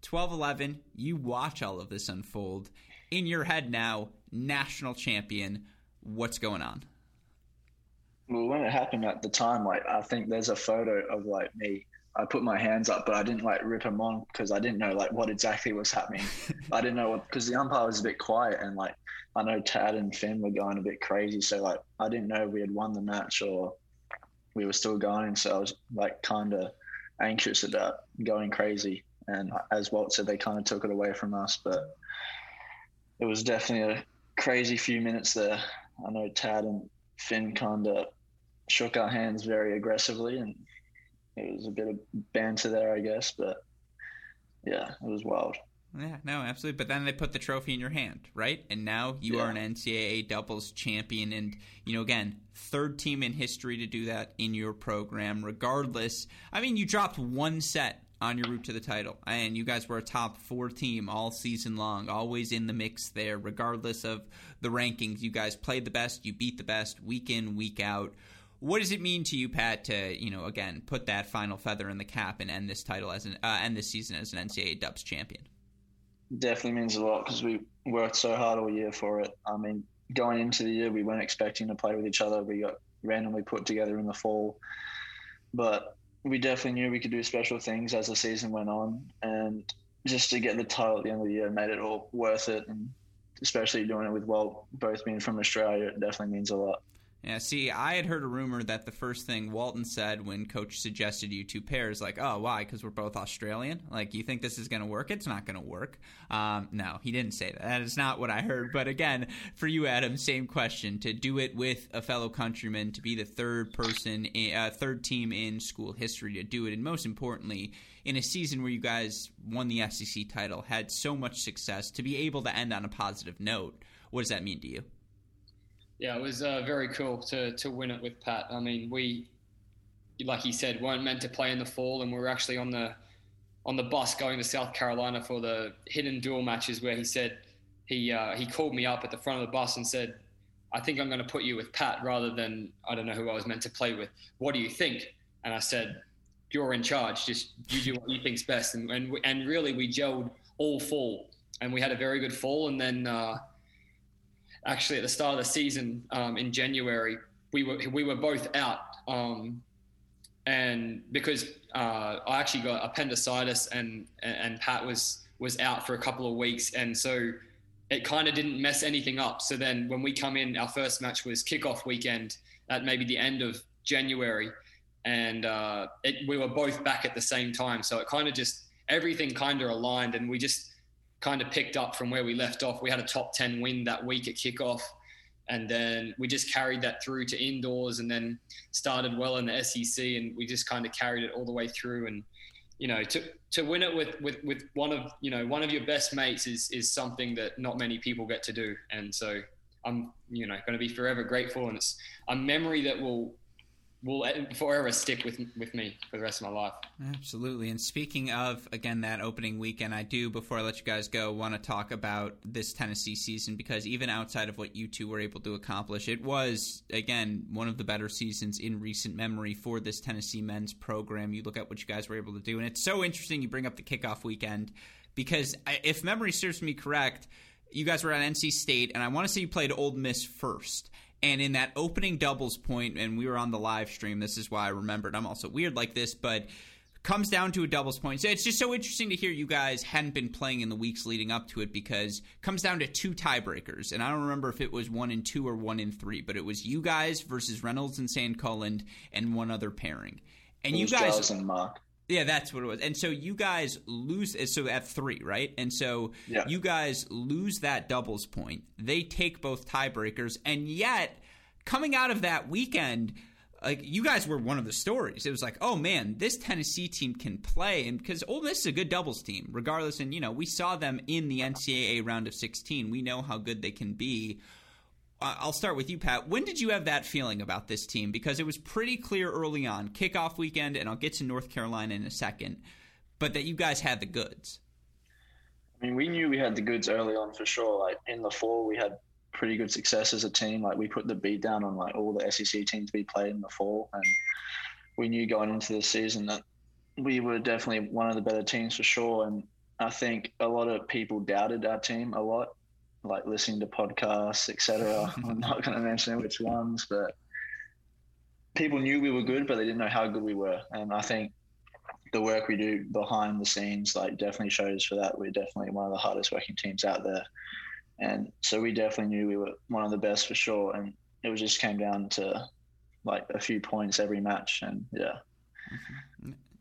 S1: 12 11, you watch all of this unfold. In your head now, national champion. What's going on?
S3: Well, when it happened at the time, like I think there's a photo of like me. I put my hands up, but I didn't like rip them on because I didn't know like what exactly was happening. [LAUGHS] I didn't know what because the umpire was a bit quiet and like I know Tad and Finn were going a bit crazy, so like I didn't know we had won the match or we were still going. So I was like kind of anxious about going crazy. And as Walt said, they kind of took it away from us. But it was definitely a crazy few minutes there. I know Tad and Finn kind of shook our hands very aggressively, and it was a bit of banter there, I guess. But yeah, it was wild.
S1: Yeah, no, absolutely. But then they put the trophy in your hand, right? And now you yeah. are an NCAA doubles champion. And, you know, again, third team in history to do that in your program, regardless. I mean, you dropped one set on your route to the title. And you guys were a top four team all season long, always in the mix there, regardless of the rankings. You guys played the best, you beat the best week in, week out. What does it mean to you, Pat, to you know again put that final feather in the cap and end this title as an uh, end this season as an NCAA Dubs champion?
S3: Definitely means a lot because we worked so hard all year for it. I mean, going into the year, we weren't expecting to play with each other. We got randomly put together in the fall, but we definitely knew we could do special things as the season went on, and just to get the title at the end of the year made it all worth it. And especially doing it with Walt both being from Australia, it definitely means a lot.
S1: Yeah, see, I had heard a rumor that the first thing Walton said when coach suggested you two pairs, like, oh, why? Because we're both Australian? Like, you think this is going to work? It's not going to work. Um, no, he didn't say that. That is not what I heard. But again, for you, Adam, same question. To do it with a fellow countryman, to be the third person, uh, third team in school history to do it, and most importantly, in a season where you guys won the SEC title, had so much success, to be able to end on a positive note, what does that mean to you?
S2: Yeah, it was uh, very cool to to win it with Pat. I mean, we, like he said, weren't meant to play in the fall, and we were actually on the on the bus going to South Carolina for the hidden duel matches, where he said he uh, he called me up at the front of the bus and said, "I think I'm going to put you with Pat rather than I don't know who I was meant to play with. What do you think?" And I said, "You're in charge. Just you do what you think's best." And and, and really, we gelled all fall, and we had a very good fall, and then. Uh, actually at the start of the season um, in January, we were we were both out, um, and because uh, I actually got appendicitis and and Pat was was out for a couple of weeks, and so it kind of didn't mess anything up. So then when we come in, our first match was kickoff weekend at maybe the end of January, and uh, it, we were both back at the same time. So it kind of just everything kind of aligned, and we just kind of picked up from where we left off. We had a top 10 win that week at kickoff. And then we just carried that through to indoors and then started well in the SEC. And we just kind of carried it all the way through. And, you know, to, to win it with, with, with one of, you know, one of your best mates is, is something that not many people get to do. And so I'm, you know, going to be forever grateful. And it's a memory that will, will forever stick with with me for the rest of my life.
S1: Absolutely. And speaking of again that opening weekend, I do before I let you guys go want to talk about this Tennessee season because even outside of what you two were able to accomplish, it was again one of the better seasons in recent memory for this Tennessee men's program. You look at what you guys were able to do, and it's so interesting. You bring up the kickoff weekend because if memory serves me correct. You guys were at NC State, and I want to say you played Ole Miss first. And in that opening doubles point, and we were on the live stream, this is why I remembered. I'm also weird like this, but comes down to a doubles point. So it's just so interesting to hear you guys hadn't been playing in the weeks leading up to it because comes down to two tiebreakers. And I don't remember if it was one in two or one in three, but it was you guys versus Reynolds and Sandkaulen and one other pairing. And you guys
S3: and Mark.
S1: Yeah, that's what it was. And so you guys lose so at 3, right? And so yeah. you guys lose that doubles point. They take both tiebreakers and yet coming out of that weekend like you guys were one of the stories. It was like, oh man, this Tennessee team can play, and because Ole Miss is a good doubles team, regardless. And you know, we saw them in the NCAA round of 16. We know how good they can be. I'll start with you, Pat. When did you have that feeling about this team? Because it was pretty clear early on, kickoff weekend, and I'll get to North Carolina in a second, but that you guys had the goods.
S3: I mean, we knew we had the goods early on for sure. Like in the fall, we had pretty good success as a team. Like we put the beat down on like all the SEC teams we played in the fall, and we knew going into the season that we were definitely one of the better teams for sure. And I think a lot of people doubted our team a lot like listening to podcasts, etc. [LAUGHS] I'm not going to mention which ones, but people knew we were good, but they didn't know how good we were. And I think the work we do behind the scenes, like, definitely shows for that. We're definitely one of the hardest working teams out there, and so we definitely knew we were one of the best for sure. And it was just came down to like a few points every match, and yeah.
S1: Mm-hmm.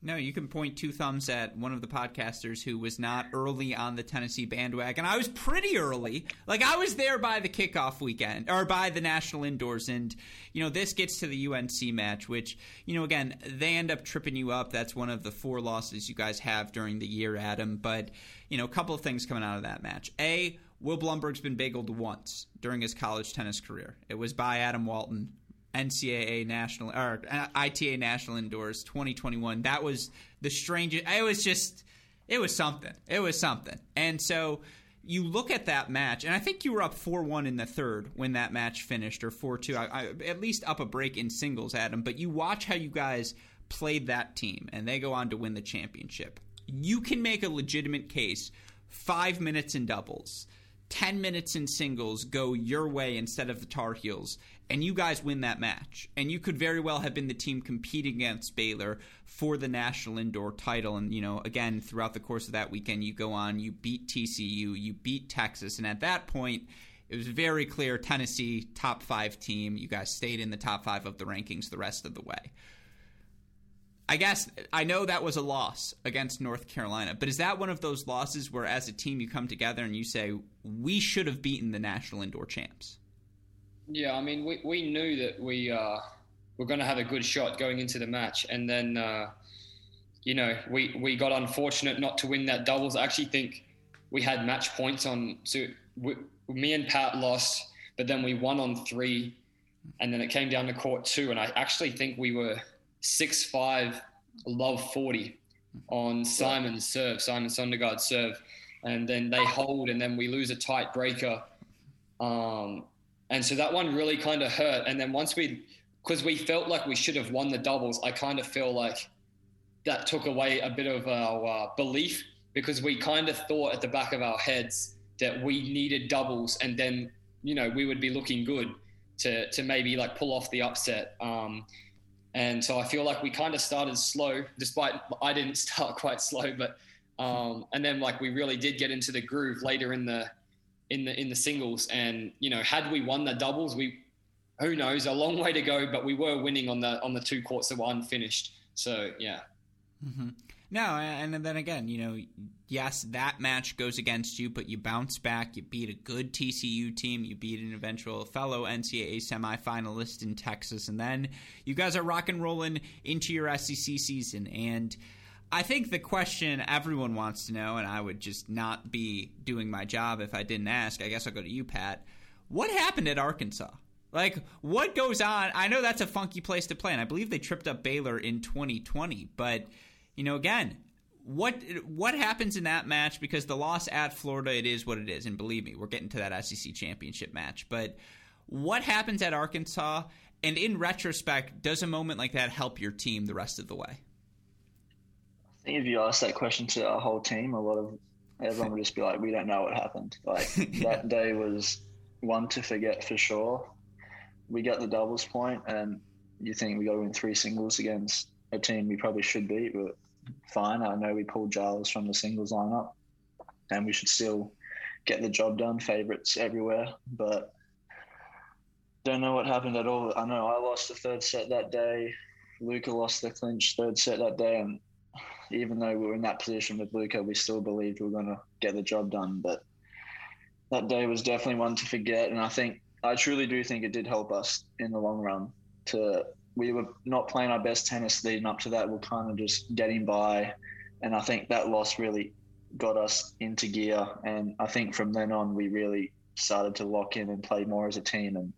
S1: No, you can point two thumbs at one of the podcasters who was not early on the Tennessee bandwagon. I was pretty early. Like I was there by the kickoff weekend or by the national indoors and you know, this gets to the UNC match which, you know, again, they end up tripping you up. That's one of the four losses you guys have during the year, Adam, but you know, a couple of things coming out of that match. A Will Blumberg's been bageled once during his college tennis career. It was by Adam Walton NCAA national or uh, ITA national indoors 2021. That was the strangest. It was just, it was something. It was something. And so you look at that match, and I think you were up 4 1 in the third when that match finished, or 4 2, at least up a break in singles, Adam. But you watch how you guys played that team, and they go on to win the championship. You can make a legitimate case five minutes in doubles 10 minutes in singles go your way instead of the Tar Heels, and you guys win that match. And you could very well have been the team competing against Baylor for the national indoor title. And, you know, again, throughout the course of that weekend, you go on, you beat TCU, you beat Texas. And at that point, it was very clear Tennessee, top five team. You guys stayed in the top five of the rankings the rest of the way. I guess I know that was a loss against North Carolina, but is that one of those losses where, as a team, you come together and you say, we should have beaten the national indoor champs?
S2: Yeah, I mean, we, we knew that we uh, were going to have a good shot going into the match. And then, uh, you know, we, we got unfortunate not to win that doubles. I actually think we had match points on. So we, me and Pat lost, but then we won on three. And then it came down to court two. And I actually think we were six five, love 40 on Simon's serve, Simon Sondergaard's serve. And then they hold, and then we lose a tight breaker. Um, and so that one really kind of hurt. And then once we, because we felt like we should have won the doubles, I kind of feel like that took away a bit of our uh, belief because we kind of thought at the back of our heads that we needed doubles and then, you know, we would be looking good to, to maybe like pull off the upset. Um, and so I feel like we kind of started slow, despite I didn't [LAUGHS] start quite slow, but um, and then like we really did get into the groove later in the in the in the singles. And you know, had we won the doubles, we who knows, a long way to go, but we were winning on the on the two courts that were unfinished. So yeah.
S1: Mm-hmm. No, and then again, you know, yes, that match goes against you, but you bounce back. You beat a good TCU team. You beat an eventual fellow NCAA semifinalist in Texas, and then you guys are rock and rolling into your SEC season. And I think the question everyone wants to know, and I would just not be doing my job if I didn't ask. I guess I'll go to you, Pat. What happened at Arkansas? Like, what goes on? I know that's a funky place to play, and I believe they tripped up Baylor in 2020, but you know, again, what what happens in that match? Because the loss at Florida, it is what it is, and believe me, we're getting to that SEC championship match. But what happens at Arkansas? And in retrospect, does a moment like that help your team the rest of the way?
S3: I think if you ask that question to our whole team, a lot of everyone would just be like, "We don't know what happened." Like [LAUGHS] yeah. that day was one to forget for sure. We got the doubles point, and you think we got to win three singles against a team we probably should beat, but fine. I know we pulled Giles from the singles lineup, and we should still get the job done. Favorites everywhere, but don't know what happened at all. I know I lost the third set that day. Luca lost the clinch third set that day, and even though we were in that position with Luca, we still believed we were going to get the job done. But that day was definitely one to forget, and I think I truly do think it did help us in the long run to we were not playing our best tennis leading up to that. We're kind of just getting by. And I think that loss really got us into gear. And I think from then on, we really started to lock in and play more as a team and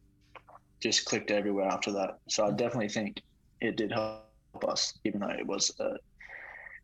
S3: just clicked everywhere after that. So I definitely think it did help us, even though it was a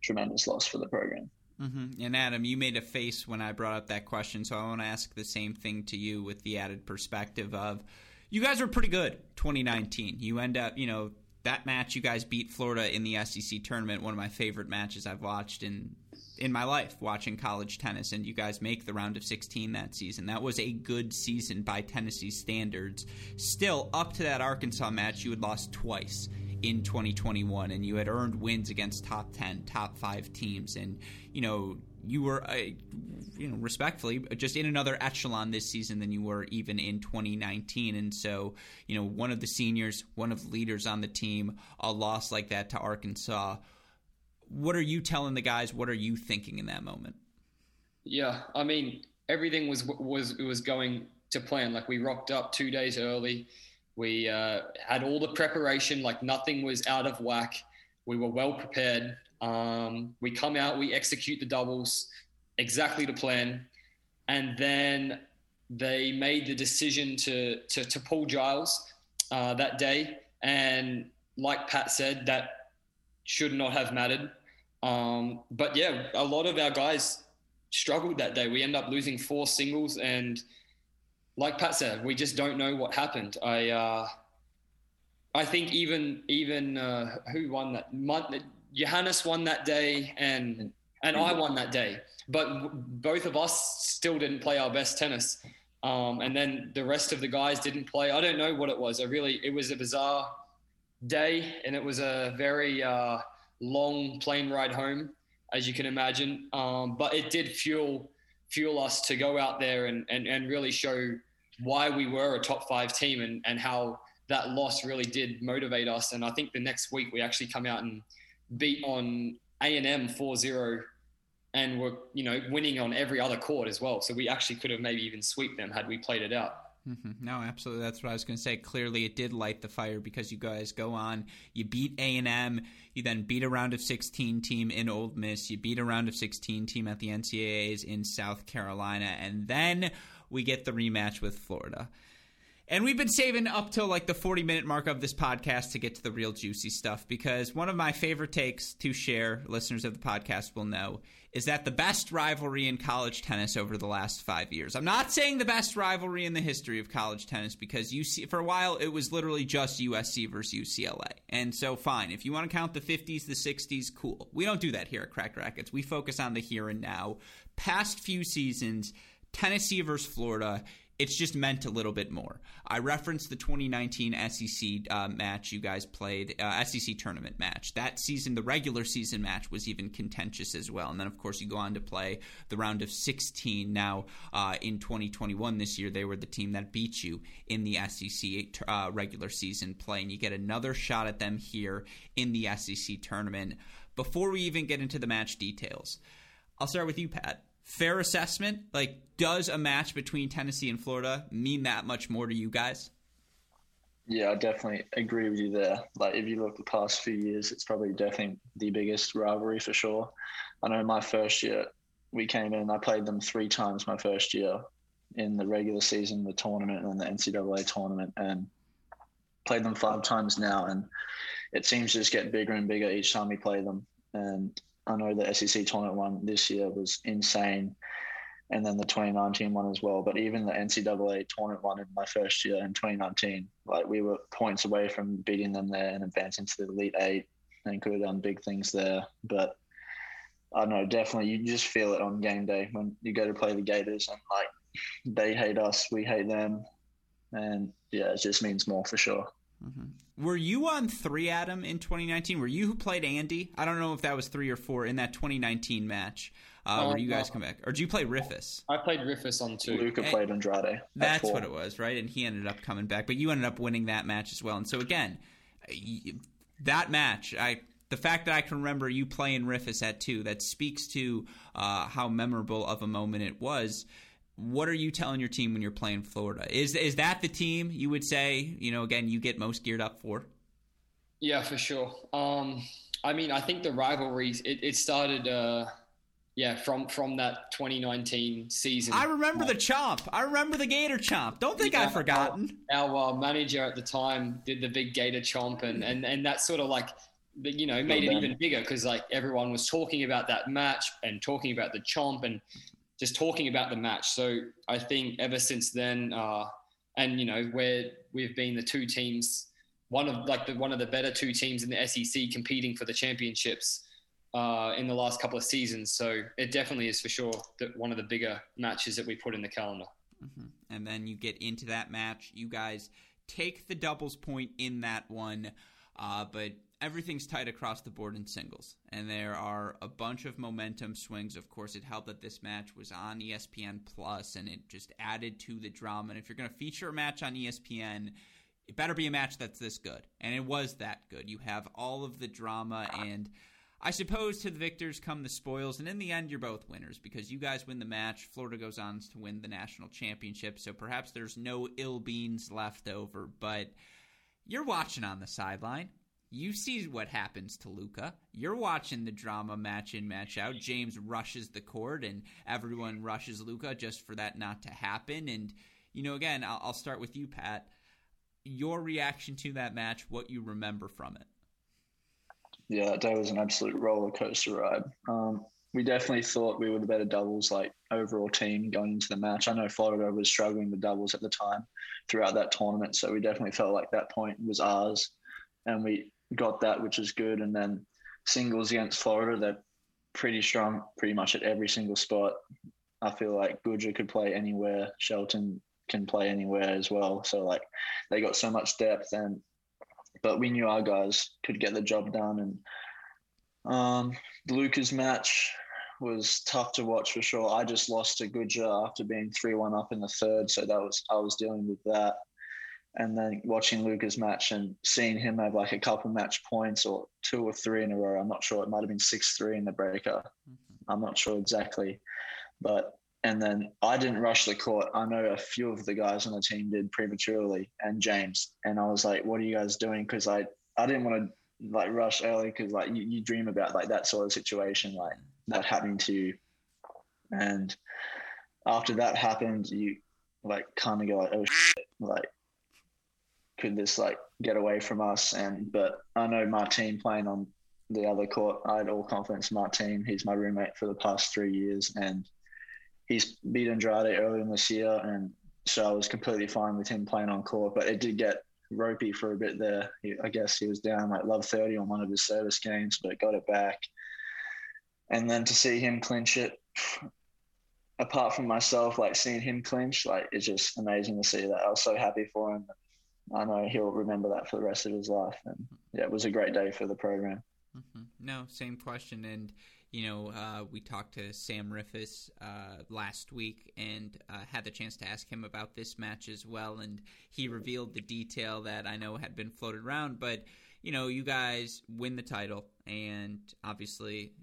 S3: tremendous loss for the program.
S1: Mm-hmm. And Adam, you made a face when I brought up that question, so I want to ask the same thing to you with the added perspective of you guys were pretty good 2019. You end up, you know, that match you guys beat Florida in the SEC tournament, one of my favorite matches I've watched in in my life watching college tennis and you guys make the round of 16 that season. That was a good season by Tennessee standards. Still up to that Arkansas match you had lost twice in 2021 and you had earned wins against top 10, top 5 teams and you know you were, uh, you know, respectfully, just in another echelon this season than you were even in 2019. And so, you know, one of the seniors, one of the leaders on the team, a loss like that to Arkansas. What are you telling the guys? What are you thinking in that moment?
S2: Yeah, I mean, everything was was was going to plan. Like we rocked up two days early. We uh, had all the preparation. Like nothing was out of whack. We were well prepared. Um, we come out, we execute the doubles exactly to plan, and then they made the decision to to, to pull Giles uh, that day. And like Pat said, that should not have mattered. Um, but yeah, a lot of our guys struggled that day. We end up losing four singles, and like Pat said, we just don't know what happened. I uh, I think even even uh, who won that month Johannes won that day, and and I won that day. But both of us still didn't play our best tennis. Um, and then the rest of the guys didn't play. I don't know what it was. I really, it was a bizarre day, and it was a very uh, long plane ride home, as you can imagine. Um, but it did fuel fuel us to go out there and, and, and really show why we were a top five team and, and how that loss really did motivate us. And I think the next week we actually come out and beat on A and M 4-0 and we're you know winning on every other court as well. So we actually could have maybe even sweep them had we played it out.
S1: Mm-hmm. No, absolutely. That's what I was going to say. Clearly, it did light the fire because you guys go on. You beat A and M. You then beat a round of 16 team in Ole Miss. You beat a round of 16 team at the NCAA's in South Carolina, and then we get the rematch with Florida. And we've been saving up till like the 40 minute mark of this podcast to get to the real juicy stuff because one of my favorite takes to share, listeners of the podcast will know, is that the best rivalry in college tennis over the last five years. I'm not saying the best rivalry in the history of college tennis because see, for a while it was literally just USC versus UCLA. And so, fine. If you want to count the 50s, the 60s, cool. We don't do that here at Cracked Racquets. We focus on the here and now. Past few seasons, Tennessee versus Florida it's just meant a little bit more. I referenced the 2019 SEC uh, match you guys played, uh, SEC tournament match. That season, the regular season match was even contentious as well. And then, of course, you go on to play the round of 16 now uh, in 2021 this year. They were the team that beat you in the SEC uh, regular season play. And you get another shot at them here in the SEC tournament. Before we even get into the match details, I'll start with you, Pat fair assessment? Like, does a match between Tennessee and Florida mean that much more to you guys?
S3: Yeah, I definitely agree with you there. Like, if you look the past few years, it's probably definitely the biggest rivalry for sure. I know my first year, we came in, I played them three times my first year in the regular season, the tournament, and the NCAA tournament, and played them five times now. And it seems to just get bigger and bigger each time we play them. And I know the SEC tournament one this year was insane, and then the 2019 one as well. But even the NCAA tournament one in my first year in 2019, like we were points away from beating them there and advancing to the Elite Eight, and could have done big things there. But I don't know, definitely you just feel it on game day when you go to play the Gators and like they hate us, we hate them, and yeah, it just means more for sure.
S1: Mm-hmm. Were you on three, Adam, in 2019? Were you who played Andy? I don't know if that was three or four in that 2019 match uh, where you guys come back. Or did you play Riffice?
S2: I played Riffice on two.
S3: Luca and played Andrade.
S1: That's four. what it was, right? And he ended up coming back. But you ended up winning that match as well. And so, again, that match, I the fact that I can remember you playing Riffice at two, that speaks to uh, how memorable of a moment it was what are you telling your team when you're playing Florida? Is is that the team you would say, you know, again, you get most geared up for?
S2: Yeah, for sure. Um, I mean, I think the rivalries it, it started uh, yeah, from from that 2019 season.
S1: I remember the chomp. I remember the Gator chomp. Don't think yeah, I've forgotten.
S2: Our, our uh, manager at the time did the big Gator chomp, and and and that sort of like you know made it even bigger because like everyone was talking about that match and talking about the chomp and just talking about the match. So I think ever since then, uh, and you know where we've been the two teams, one of like the one of the better two teams in the SEC competing for the championships uh, in the last couple of seasons. So it definitely is for sure that one of the bigger matches that we put in the calendar.
S1: Mm-hmm. And then you get into that match. You guys take the doubles point in that one, uh, but everything's tight across the board in singles, and there are a bunch of momentum swings. Of course, it helped that this match was on ESPN Plus, and it just added to the drama. And if you're going to feature a match on ESPN, it better be a match that's this good, and it was that good. You have all of the drama, and I suppose to the victors come the spoils, and in the end, you're both winners because you guys win the match. Florida goes on to win the national championship, so perhaps there's no ill beans left over, but. You're watching on the sideline you see what happens to Luca. You're watching the drama match in, match out. James rushes the court, and everyone rushes Luca just for that not to happen. And you know, again, I'll, I'll start with you, Pat. Your reaction to that match, what you remember from it?
S3: Yeah, that day was an absolute roller coaster ride. Um, we definitely thought we were the better doubles, like overall team going into the match. I know Florida was struggling with doubles at the time throughout that tournament, so we definitely felt like that point was ours, and we got that, which is good. And then singles against Florida, they're pretty strong pretty much at every single spot. I feel like Goodger could play anywhere. Shelton can play anywhere as well. So like they got so much depth and but we knew our guys could get the job done and um Lucas match was tough to watch for sure. I just lost to Goodger after being three one up in the third, so that was I was dealing with that. And then watching Lucas match and seeing him have like a couple match points or two or three in a row. I'm not sure. It might have been six three in the breaker. Mm-hmm. I'm not sure exactly, but and then I didn't rush the court. I know a few of the guys on the team did prematurely, and James. And I was like, "What are you guys doing?" Because I I didn't want to like rush early because like you, you dream about like that sort of situation like that happening to you, and after that happened, you like kind of go like, "Oh shit!" Like, could this like get away from us? And but I know team playing on the other court. I had all confidence in team. He's my roommate for the past three years, and he's beat Andrade earlier in this year, and so I was completely fine with him playing on court. But it did get ropey for a bit there. He, I guess he was down like love 30 on one of his service games, but got it back. And then to see him clinch it, apart from myself, like seeing him clinch, like it's just amazing to see that. I was so happy for him. I know he'll remember that for the rest of his life. And yeah, it was a great day for the program.
S1: Mm-hmm. No, same question. And you know, uh, we talked to Sam Riffice uh, last week and uh, had the chance to ask him about this match as well, and he revealed the detail that I know had been floated around. But you know, you guys win the title, and obviously.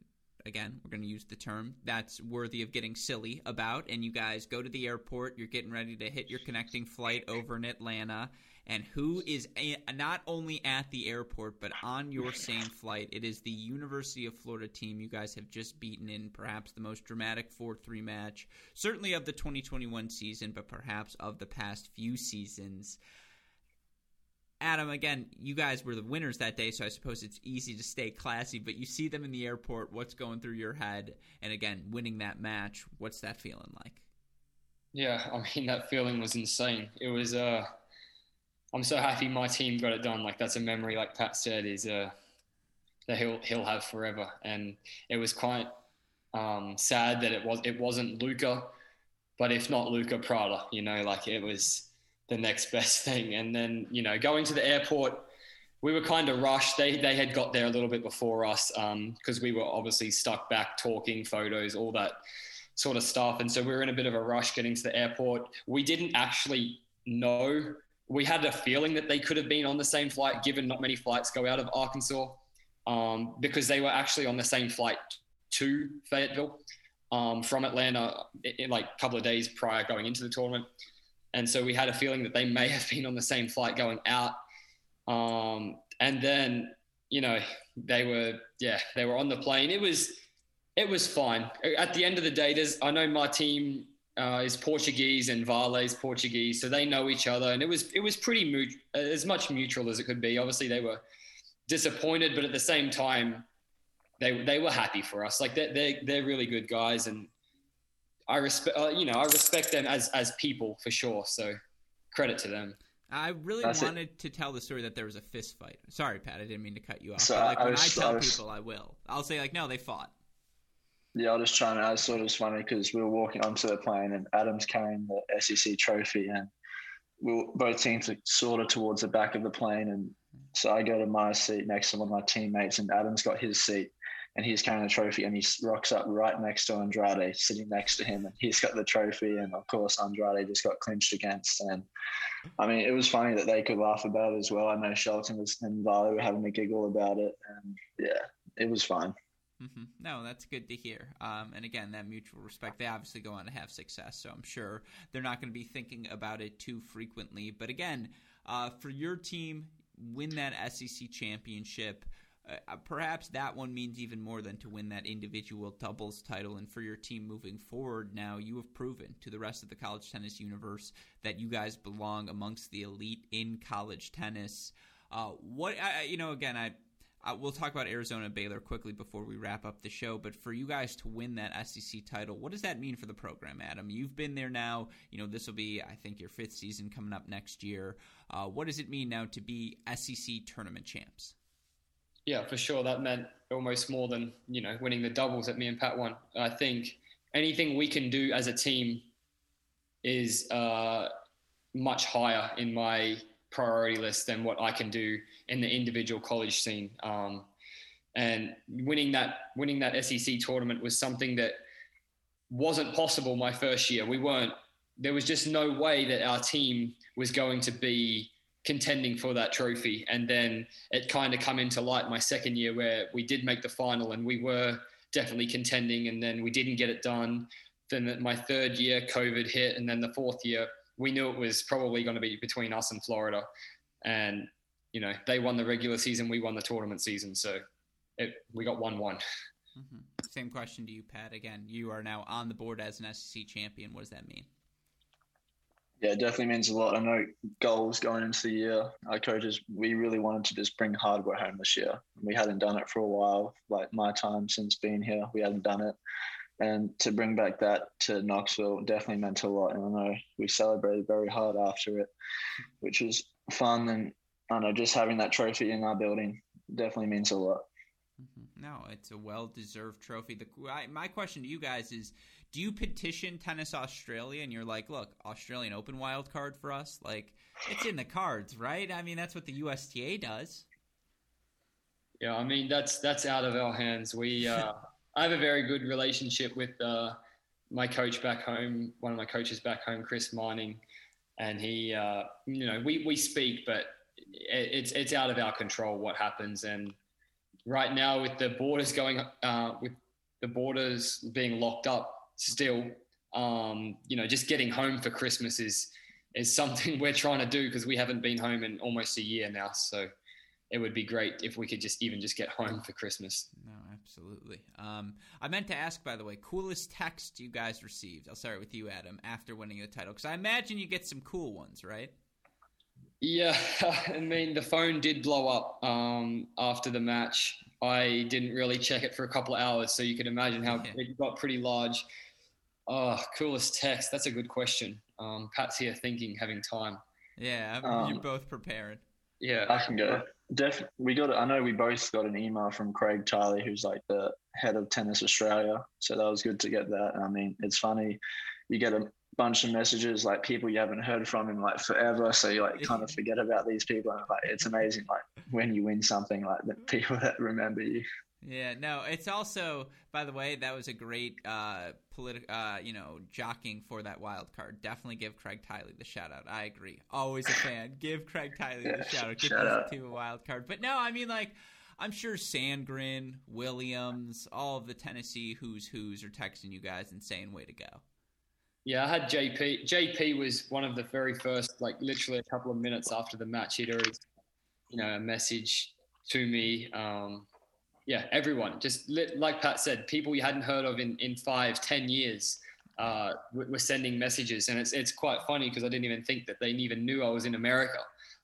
S1: Again, we're going to use the term that's worthy of getting silly about. And you guys go to the airport. You're getting ready to hit your connecting flight over in Atlanta and who is a, not only at the airport but on your same flight. It is the University of Florida team you guys have just beaten in perhaps the most dramatic 4 3 match, certainly of the 2021 season, but perhaps of the past few seasons. Adam, again, you guys were the winners that day, so I suppose it's easy to stay classy, but you see them in the airport. What's going through your head? And again, winning that match, what's that feeling like?
S2: Yeah, I mean, that feeling was insane. It was, uh, I'm so happy my team got it done. Like that's a memory, like Pat said, is uh, that he'll he'll have forever. And it was quite um, sad that it was it wasn't Luca, but if not Luca Prada, you know, like it was the next [LAUGHS] best thing. And then you know, going to the airport, we were kind of rushed. They they had got there a little bit before us because um, we were obviously stuck back talking, photos, all that sort of stuff. And so we were in a bit of a rush getting to the airport. We didn't actually know we had a feeling that they could have been on the same flight, given not many flights go out of Arkansas, um, because they were actually on the same flight to Fayetteville um, from Atlanta, in, like a couple of days prior going into the tournament. And so we had a feeling that they may have been on the same flight going out. Um, and then, you know, they were, yeah, they were on the plane. It was, it was fine. At the end of the day, there's, I know my team uh, is Portuguese and Vale's Portuguese, so they know each other, and it was it was pretty mut- as much mutual as it could be. Obviously, they were disappointed, but at the same time, they they were happy for us. Like they're they're, they're really good guys, and I respect uh, you know I respect them as as people for sure. So credit to them.
S1: I really That's wanted it. to tell the story that there was a fist fight. Sorry, Pat, I didn't mean to cut you off. So like I when was, I tell I was, people, I will. I'll say like, no, they fought.
S3: Was just trying to. I sort of funny because we were walking onto the plane and Adam's carrying the SEC trophy, and we were both teams are sort of towards the back of the plane. And so I go to my seat next to one of my teammates, and Adam's got his seat, and he's carrying the trophy, and he rocks up right next to Andrade, sitting next to him, and he's got the trophy, and of course Andrade just got clinched against. And I mean, it was funny that they could laugh about it as well. I know Shelton was and Vale were having a giggle about it, and yeah, it was fine.
S1: Mm-hmm. No, that's good to hear. Um, and again, that mutual respect, they obviously go on to have success, so I'm sure they're not going to be thinking about it too frequently. But again, uh, for your team, win that SEC championship. Uh, perhaps that one means even more than to win that individual doubles title. And for your team moving forward, now you have proven to the rest of the college tennis universe that you guys belong amongst the elite in college tennis. Uh, what I, you know, again, I uh, we'll talk about Arizona Baylor quickly before we wrap up the show. But for you guys to win that SEC title, what does that mean for the program, Adam? You've been there now. You know this will be, I think, your fifth season coming up next year. Uh, what does it mean now to be SEC tournament champs?
S2: Yeah, for sure. That meant almost more than you know winning the doubles that me and Pat won. I think anything we can do as a team is uh, much higher in my priority list than what I can do in the individual college scene. Um, and winning that winning that SEC tournament was something that wasn't possible my first year. We weren't. There was just no way that our team was going to be contending for that trophy. And then it kind of come into light my second year where we did make the final and we were definitely contending, and then we didn't get it done. Then my third year, COVID hit, and then the fourth year, we knew it was probably going to be between us and Florida. And you know, they won the regular season, we won the tournament season, so it, we got one-one.
S1: Mm-hmm. Same question to you, Pat. Again, you are now on the board as an SEC champion. What does that mean?
S3: Yeah, it definitely means a lot. I know goals going into the year. Our coaches, we really wanted to just bring hardware home this year. We hadn't done it for a while. Like my time since being here, we hadn't done it. And to bring back that to Knoxville definitely meant a lot. And I know we celebrated very hard after it, which was fun. And I know, just having that trophy in our building definitely means a lot.
S1: Mm-hmm. No, it's a well-deserved trophy. The I, my question to you guys is: Do you petition Tennis Australia and you're like, look, Australian Open wild card for us? Like, it's in the cards, right? I mean, that's what the USTA does.
S2: Yeah, I mean that's that's out of our hands. We uh, I have a very good relationship with uh, my coach back home, one of my coaches back home, Chris Mining, and he, uh, you know, we we speak, but it's it's out of our control what happens. And right now with the borders going uh, with the borders being locked up still um, you know just getting home for christmas is is [LAUGHS] something we're trying to do because we haven't been home in almost a year now. So it would be great if we could just even just get home for christmas.
S1: No absolutely um, i meant to ask by the way coolest text you guys received i'll start with you adam after winning the title because i imagine you get some cool ones right
S2: yeah, [LAUGHS] I mean the phone did blow up um, after the match. I didn't really check it for a couple of hours, so you can imagine how yeah. [LAUGHS] it got pretty large. Oh, coolest text. That's a good question. Um, Pat's here thinking, having time.
S1: Yeah, um, you're both prepared.
S2: Yeah,
S3: I can go. Def, we got. I know we both got an email from Craig Tiley, who's like the head of Tennis Australia. So that was good to get that. I mean, it's funny. You get a bunch of messages like people you haven't heard from in like forever so you like kind of forget about these people and like it's amazing like when you win something like the people [LAUGHS] that remember you
S1: yeah no it's also by the way that was a great uh political uh you know jockeying for that wild card definitely give craig tiley the shout out i agree always a fan give craig tiley yeah, the shout out get shout out. to a wild card but no i mean like I'm sure Sandgren, Williams, all of the Tennessee who's who's are texting you guys and saying way to go.
S2: Yeah, I had JP. JP was one of the very first, like literally a couple of minutes after the match, he'd already, you know, a message to me. Um, yeah, everyone, just like Pat said, people you hadn't heard of in, in five, ten years uh, were sending messages. And it's, it's quite funny because I didn't even think that they even knew I was in America,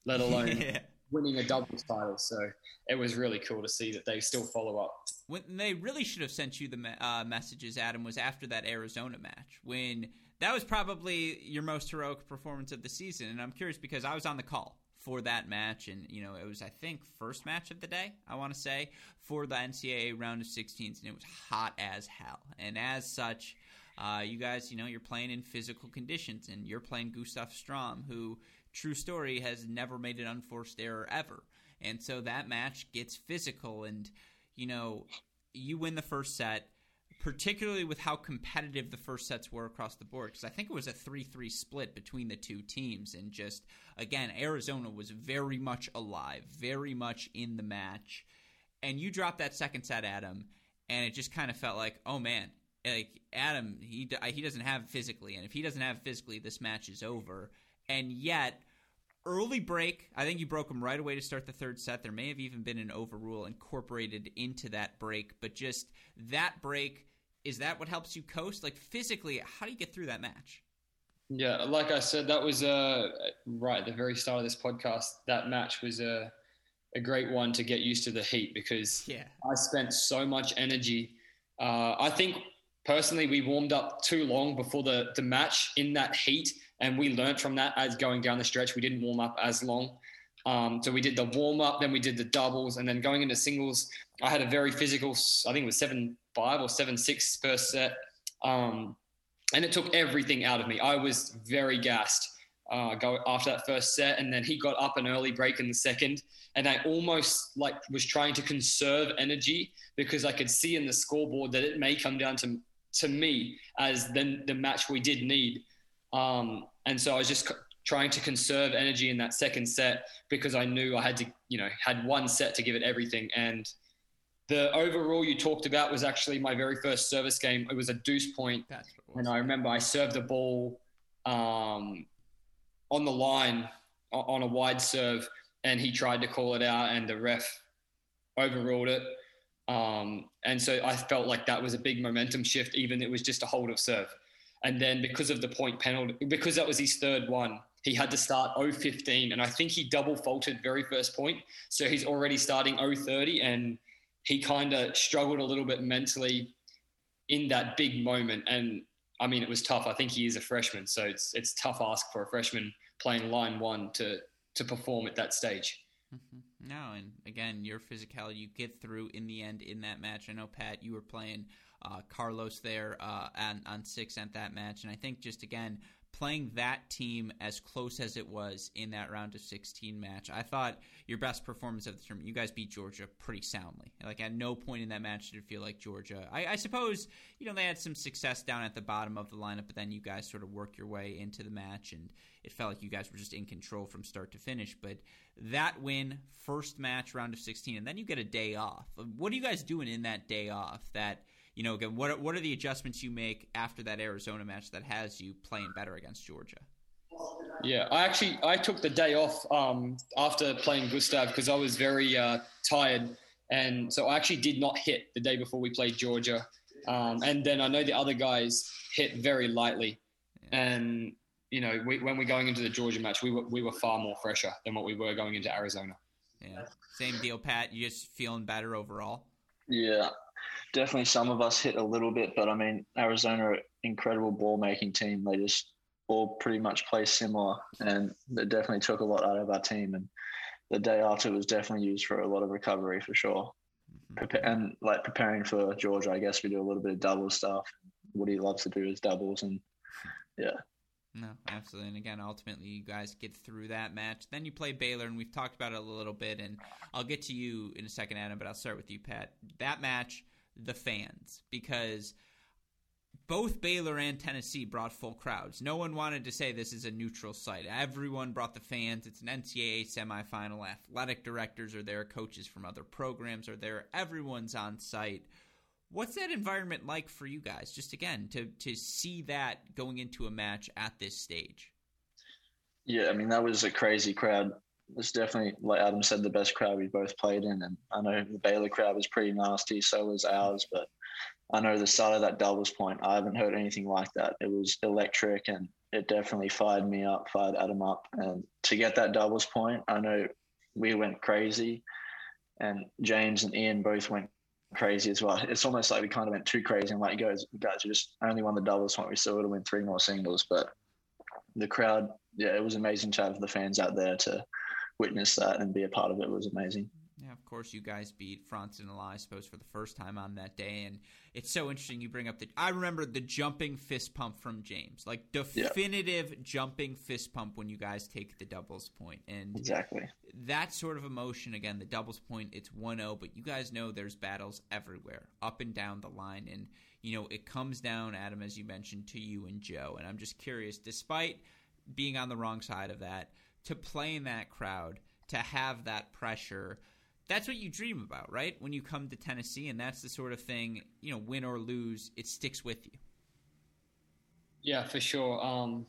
S2: let [LAUGHS] alone yeah. winning a doubles title. So it was really cool to see that they still follow up.
S1: When they really should have sent you the uh, messages, Adam, was after that Arizona match when – that was probably your most heroic performance of the season. And I'm curious because I was on the call for that match, and you know it was I think first match of the day I want to say for the NCAA round of 16s, and it was hot as hell. And as such, uh, you guys, you know, you're playing in physical conditions, and you're playing Gustav Strom, who, true story, has never made an unforced error ever. And so that match gets physical, and you know, you win the first set particularly with how competitive the first sets were across the board. Because I think it was a 3 3 split between the two teams. And just, again, Arizona was very much alive, very much in the match. And you dropped that second set, Adam, and it just kind of felt like, oh man, like Adam, he he doesn't have physically, and if he doesn't have physically, this match is over. And yet, early break, I think you broke him right away to start the third set. There may have even been an overrule incorporated into that break, but just that break is that what helps you coast? Like physically, how do you get through that match?
S2: Yeah, like I said, that was uh, right at the very start of this podcast. That match was a, a great one to get used to the heat because
S1: yeah.
S2: I spent so much energy. Uh, I think personally, we warmed up too long before the, the match in that heat, and we learned from that as going down the stretch. We didn't warm up as long. Um, so we did the warm up, then we did the doubles, and then going into singles, I had a very physical. I think it was seven five or seven six first set, um, and it took everything out of me. I was very gassed. Uh, go after that first set, and then he got up an early break in the second, and I almost like was trying to conserve energy because I could see in the scoreboard that it may come down to to me as then the match we did need. Um, and so I was just trying to conserve energy in that second set because I knew I had to, you know, had one set to give it everything. And the overall you talked about was actually my very first service game. It was a deuce point, and I remember I served the ball um, on the line on a wide serve, and he tried to call it out, and the ref overruled it. Um, and so I felt like that was a big momentum shift, even it was just a hold of serve. And then because of the point penalty, because that was his third one, he had to start 015. And I think he double faulted very first point. So he's already starting 030. And he kind of struggled a little bit mentally in that big moment. And I mean, it was tough. I think he is a freshman. So it's, it's tough ask for a freshman playing line one to, to perform at that stage.
S1: Mm-hmm. No, and again, your physicality, you get through in the end in that match. I know, Pat, you were playing uh, Carlos there uh, on, on six at that match. And I think just again, playing that team as close as it was in that round of 16 match, I thought your best performance of the tournament. You guys beat Georgia pretty soundly. Like at no point in that match did it feel like Georgia. I, I, suppose you know they had some success down at the bottom of the lineup, but then you guys sort of work your way into the match, and it felt like you guys were just in control from start to finish. But that win, first match, round of 16, and then you get a day off. What are you guys doing in that day off? That you know, again, what are, what are the adjustments you make after that Arizona match that has you playing better against Georgia?
S2: Yeah, I actually I took the day off um, after playing Gustav because I was very uh, tired, and so I actually did not hit the day before we played Georgia, um, and then I know the other guys hit very lightly, yeah. and you know we, when we're going into the Georgia match, we were we were far more fresher than what we were going into Arizona.
S1: Yeah, same deal, Pat. You just feeling better overall?
S3: Yeah, definitely some of us hit a little bit, but I mean, Arizona, incredible ball making team. They just all pretty much play similar, and they definitely took a lot out of our team. And the day after was definitely used for a lot of recovery for sure. Mm-hmm. And like preparing for Georgia, I guess we do a little bit of double stuff. What he loves to do is doubles, and yeah.
S1: No, absolutely. And again, ultimately, you guys get through that match. Then you play Baylor, and we've talked about it a little bit. And I'll get to you in a second, Adam, but I'll start with you, Pat. That match, the fans because both Baylor and Tennessee brought full crowds. No one wanted to say this is a neutral site. Everyone brought the fans. It's an NCAA semifinal. Athletic directors are there, coaches from other programs are there. Everyone's on site. What's that environment like for you guys? Just again to to see that going into a match at this stage.
S3: Yeah, I mean that was a crazy crowd it's definitely like Adam said, the best crowd we both played in, and I know the Baylor crowd was pretty nasty, so was ours. But I know the start of that doubles point, I haven't heard anything like that. It was electric, and it definitely fired me up, fired Adam up, and to get that doubles point, I know we went crazy, and James and Ian both went crazy as well. It's almost like we kind of went too crazy, and like guys, guys, we just only won the doubles point. We still would have won three more singles, but the crowd, yeah, it was amazing to have the fans out there to witness that and be a part of it was amazing.
S1: Yeah, of course, you guys beat France and I suppose, for the first time on that day. And it's so interesting you bring up the. I remember the jumping fist pump from James, like definitive yeah. jumping fist pump when you guys take the doubles point. And
S3: exactly
S1: that sort of emotion, again, the doubles point, it's 1 0, but you guys know there's battles everywhere, up and down the line. And, you know, it comes down, Adam, as you mentioned, to you and Joe. And I'm just curious, despite being on the wrong side of that, to play in that crowd, to have that pressure. That's what you dream about, right? When you come to Tennessee, and that's the sort of thing, you know, win or lose, it sticks with you.
S2: Yeah, for sure. Um,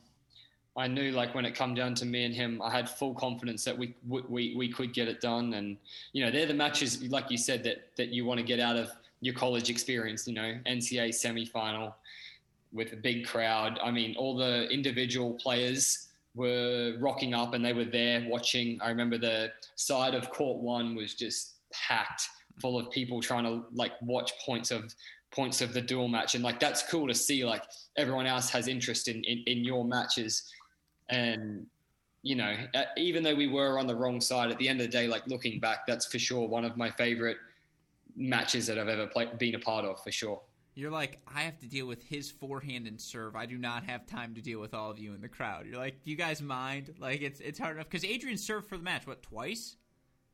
S2: I knew like when it come down to me and him, I had full confidence that we we we could get it done. And you know, they're the matches, like you said, that that you want to get out of your college experience. You know, NCAA semifinal with a big crowd. I mean, all the individual players were rocking up and they were there watching. I remember the side of court one was just packed full of people trying to like watch points of points of the dual match and like that's cool to see like everyone else has interest in in, in your matches and you know, uh, even though we were on the wrong side, at the end of the day, like looking back, that's for sure one of my favorite matches that I've ever played, been a part of, for sure.
S1: You're like, I have to deal with his forehand and serve. I do not have time to deal with all of you in the crowd. You're like, do you guys mind? Like, it's it's hard enough because Adrian served for the match. What twice?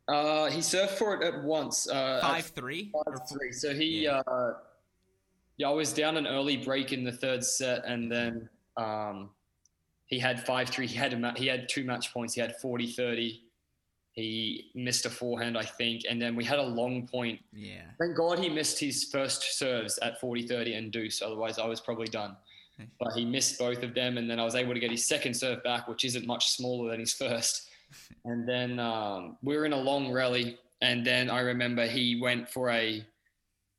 S2: Uh, he served for it at once. Uh,
S1: five three.
S2: Five three. So he, yeah. Uh, yeah, I was down an early break in the third set, and then um, he had five three. He had a ma- he had two match points. He had 40-30. He missed a forehand, I think, and then we had a long point.
S1: Yeah.
S2: Thank God he missed his first serves at 40-30 and deuce. Otherwise, I was probably done. But he missed both of them, and then I was able to get his second serve back, which isn't much smaller than his first. [LAUGHS] And then um, we were in a long rally, and then I remember he went for a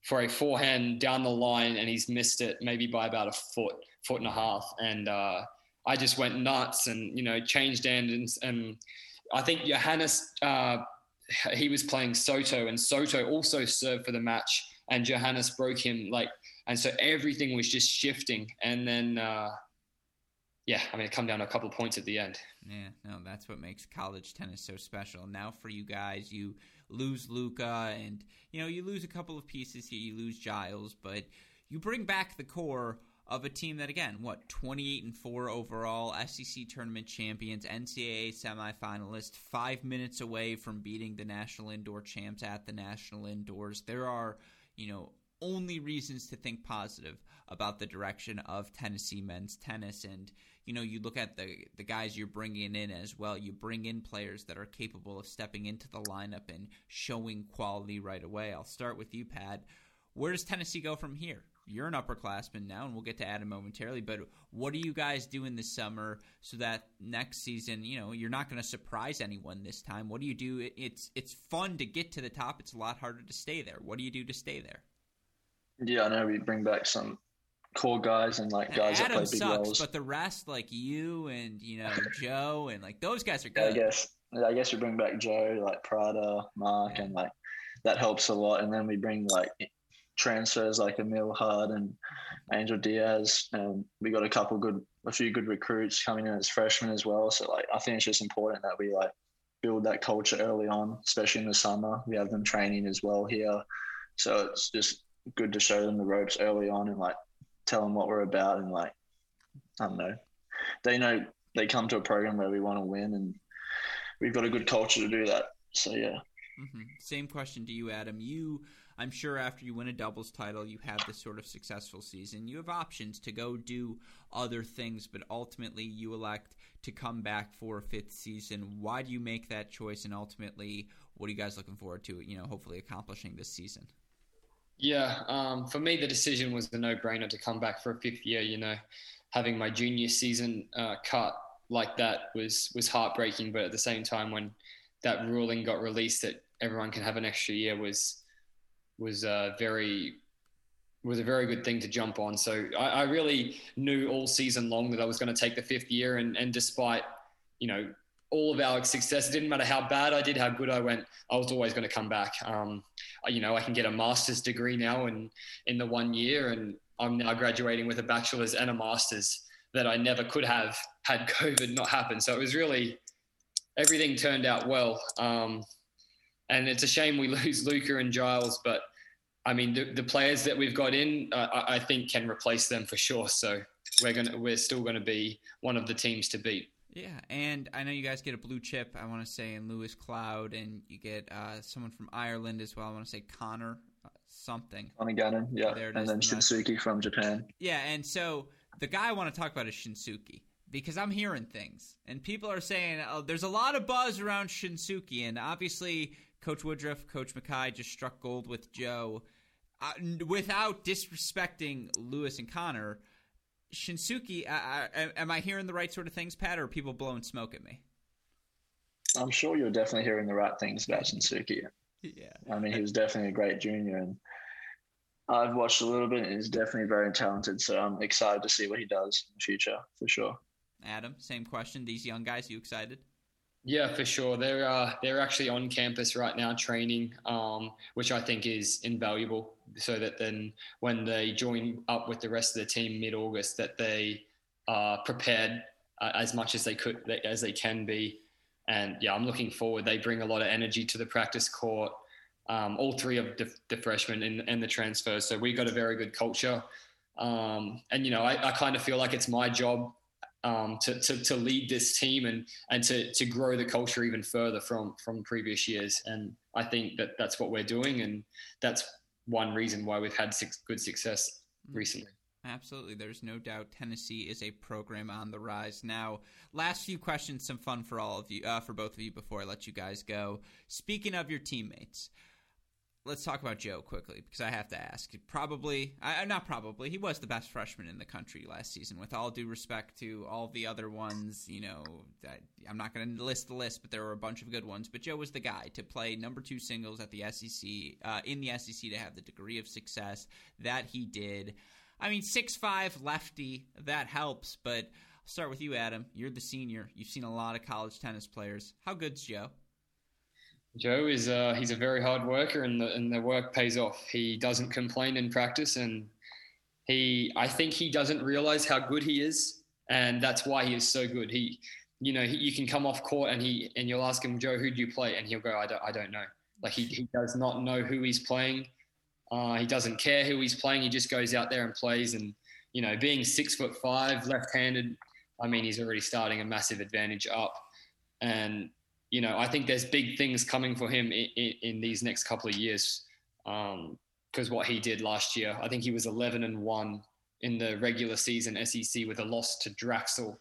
S2: for a forehand down the line, and he's missed it maybe by about a foot, foot and a half, and uh, I just went nuts and you know changed ends and I think Johannes uh, he was playing Soto and Soto also served for the match and Johannes broke him like and so everything was just shifting and then uh, yeah I mean it come down to a couple of points at the end.
S1: Yeah, no, that's what makes college tennis so special. Now for you guys, you lose Luca, and you know you lose a couple of pieces here. You lose Giles, but you bring back the core of a team that again, what, 28 and 4 overall, SEC tournament champions, NCAA semifinalist, 5 minutes away from beating the national indoor champs at the national indoors. There are, you know, only reasons to think positive about the direction of Tennessee men's tennis and you know you look at the the guys you're bringing in as well you bring in players that are capable of stepping into the lineup and showing quality right away I'll start with you Pat. where does Tennessee go from here you're an upperclassman now, and we'll get to Adam momentarily. But what are you guys doing this summer so that next season, you know, you're not going to surprise anyone this time? What do you do? It's it's fun to get to the top. It's a lot harder to stay there. What do you do to stay there?
S3: Yeah, I know we bring back some core guys and like guys
S1: Adam
S3: that play big
S1: sucks,
S3: roles.
S1: But the rest, like you and you know [LAUGHS] Joe and like those guys are good.
S3: Yeah, I guess I guess we bring back Joe, like Prada, Mark, yeah. and like that helps a lot. And then we bring like transfers like Emil Hard and Angel Diaz. And we got a couple good, a few good recruits coming in as freshmen as well. So like, I think it's just important that we like build that culture early on, especially in the summer. We have them training as well here. So it's just good to show them the ropes early on and like tell them what we're about and like, I don't know, they know they come to a program where we want to win and we've got a good culture to do that. So yeah.
S1: Mm-hmm. Same question to you, Adam. You I'm sure after you win a doubles title, you have this sort of successful season. You have options to go do other things, but ultimately you elect to come back for a fifth season. Why do you make that choice? And ultimately, what are you guys looking forward to? You know, hopefully accomplishing this season.
S2: Yeah, um, for me, the decision was a no-brainer to come back for a fifth year. You know, having my junior season uh, cut like that was was heartbreaking, but at the same time, when that ruling got released that everyone can have an extra year was was uh, very was a very good thing to jump on. So I, I really knew all season long that I was going to take the fifth year, and and despite you know all of our success, it didn't matter how bad I did, how good I went, I was always going to come back. Um, you know, I can get a master's degree now in in the one year, and I'm now graduating with a bachelor's and a master's that I never could have had [LAUGHS] COVID not happen. So it was really everything turned out well. Um, and it's a shame we [LAUGHS] lose Luca and Giles, but I mean, the, the players that we've got in, uh, I, I think can replace them for sure. So we're gonna, we're still going to be one of the teams to beat.
S1: Yeah, and I know you guys get a blue chip. I want to say in Lewis Cloud, and you get uh, someone from Ireland as well. I want to say Connor uh, something.
S3: Connor Gannon, yeah, there and then Shinsuke from Japan.
S1: Yeah, and so the guy I want to talk about is Shinsuke because I'm hearing things, and people are saying oh, there's a lot of buzz around Shinsuke, and obviously Coach Woodruff, Coach Mackay just struck gold with Joe. Uh, without disrespecting Lewis and Connor, Shinsuke, am I hearing the right sort of things, Pat, or are people blowing smoke at me?
S3: I'm sure you're definitely hearing the right things about Shinsuke.
S1: Yeah.
S3: I mean, he was definitely a great junior, and I've watched a little bit, and he's definitely very talented. So I'm excited to see what he does in the future, for sure.
S1: Adam, same question. These young guys, you excited?
S2: Yeah, for sure. They're uh, they're actually on campus right now training, um, which I think is invaluable. So that then when they join up with the rest of the team mid August, that they are prepared uh, as much as they could as they can be. And yeah, I'm looking forward. They bring a lot of energy to the practice court. Um, all three of the, the freshmen and, the transfers. So we got a very good culture. Um, and you know, I, I kind of feel like it's my job um, to, to, to lead this team and and to to grow the culture even further from from previous years. And I think that that's what we're doing, and that's one reason why we've had six, good success mm. recently.
S1: Absolutely. There's no doubt Tennessee is a program on the rise. Now, last few questions, some fun for all of you, uh, for both of you before I let you guys go. Speaking of your teammates, let's talk about Joe quickly because I have to ask. Probably, I, not probably, he was the best freshman in the country last season. With all due respect to all the other ones, you know, that, I'm not going to list the list, but there were a bunch of good ones. But Joe was the guy to play number two singles at the SEC, uh, in the SEC, to have the degree of success that he did. I mean, six five lefty that helps, but. I'll start with you, Adam. You're the senior. You've seen a lot of college tennis players. How good's Joe?
S2: Joe is uh, he's a very hard worker, and the and the work pays off. He doesn't complain in practice, and he I think he doesn't realize how good he is, and that's why he is so good. He, you know, he, you can come off court and he and you'll ask him, Joe, who do you play? And he'll go, I don't I don't know. Like he he does not know who he's playing. Uh, he doesn't care who he's playing. He just goes out there and plays. And you know, being six foot five, left-handed, I mean, he's already starting a massive advantage up. And you know, I think there's big things coming for him in, in, in these next couple of years. Because um, what he did last year, I think he was 11 and one in the regular season SEC with a loss to Draxl.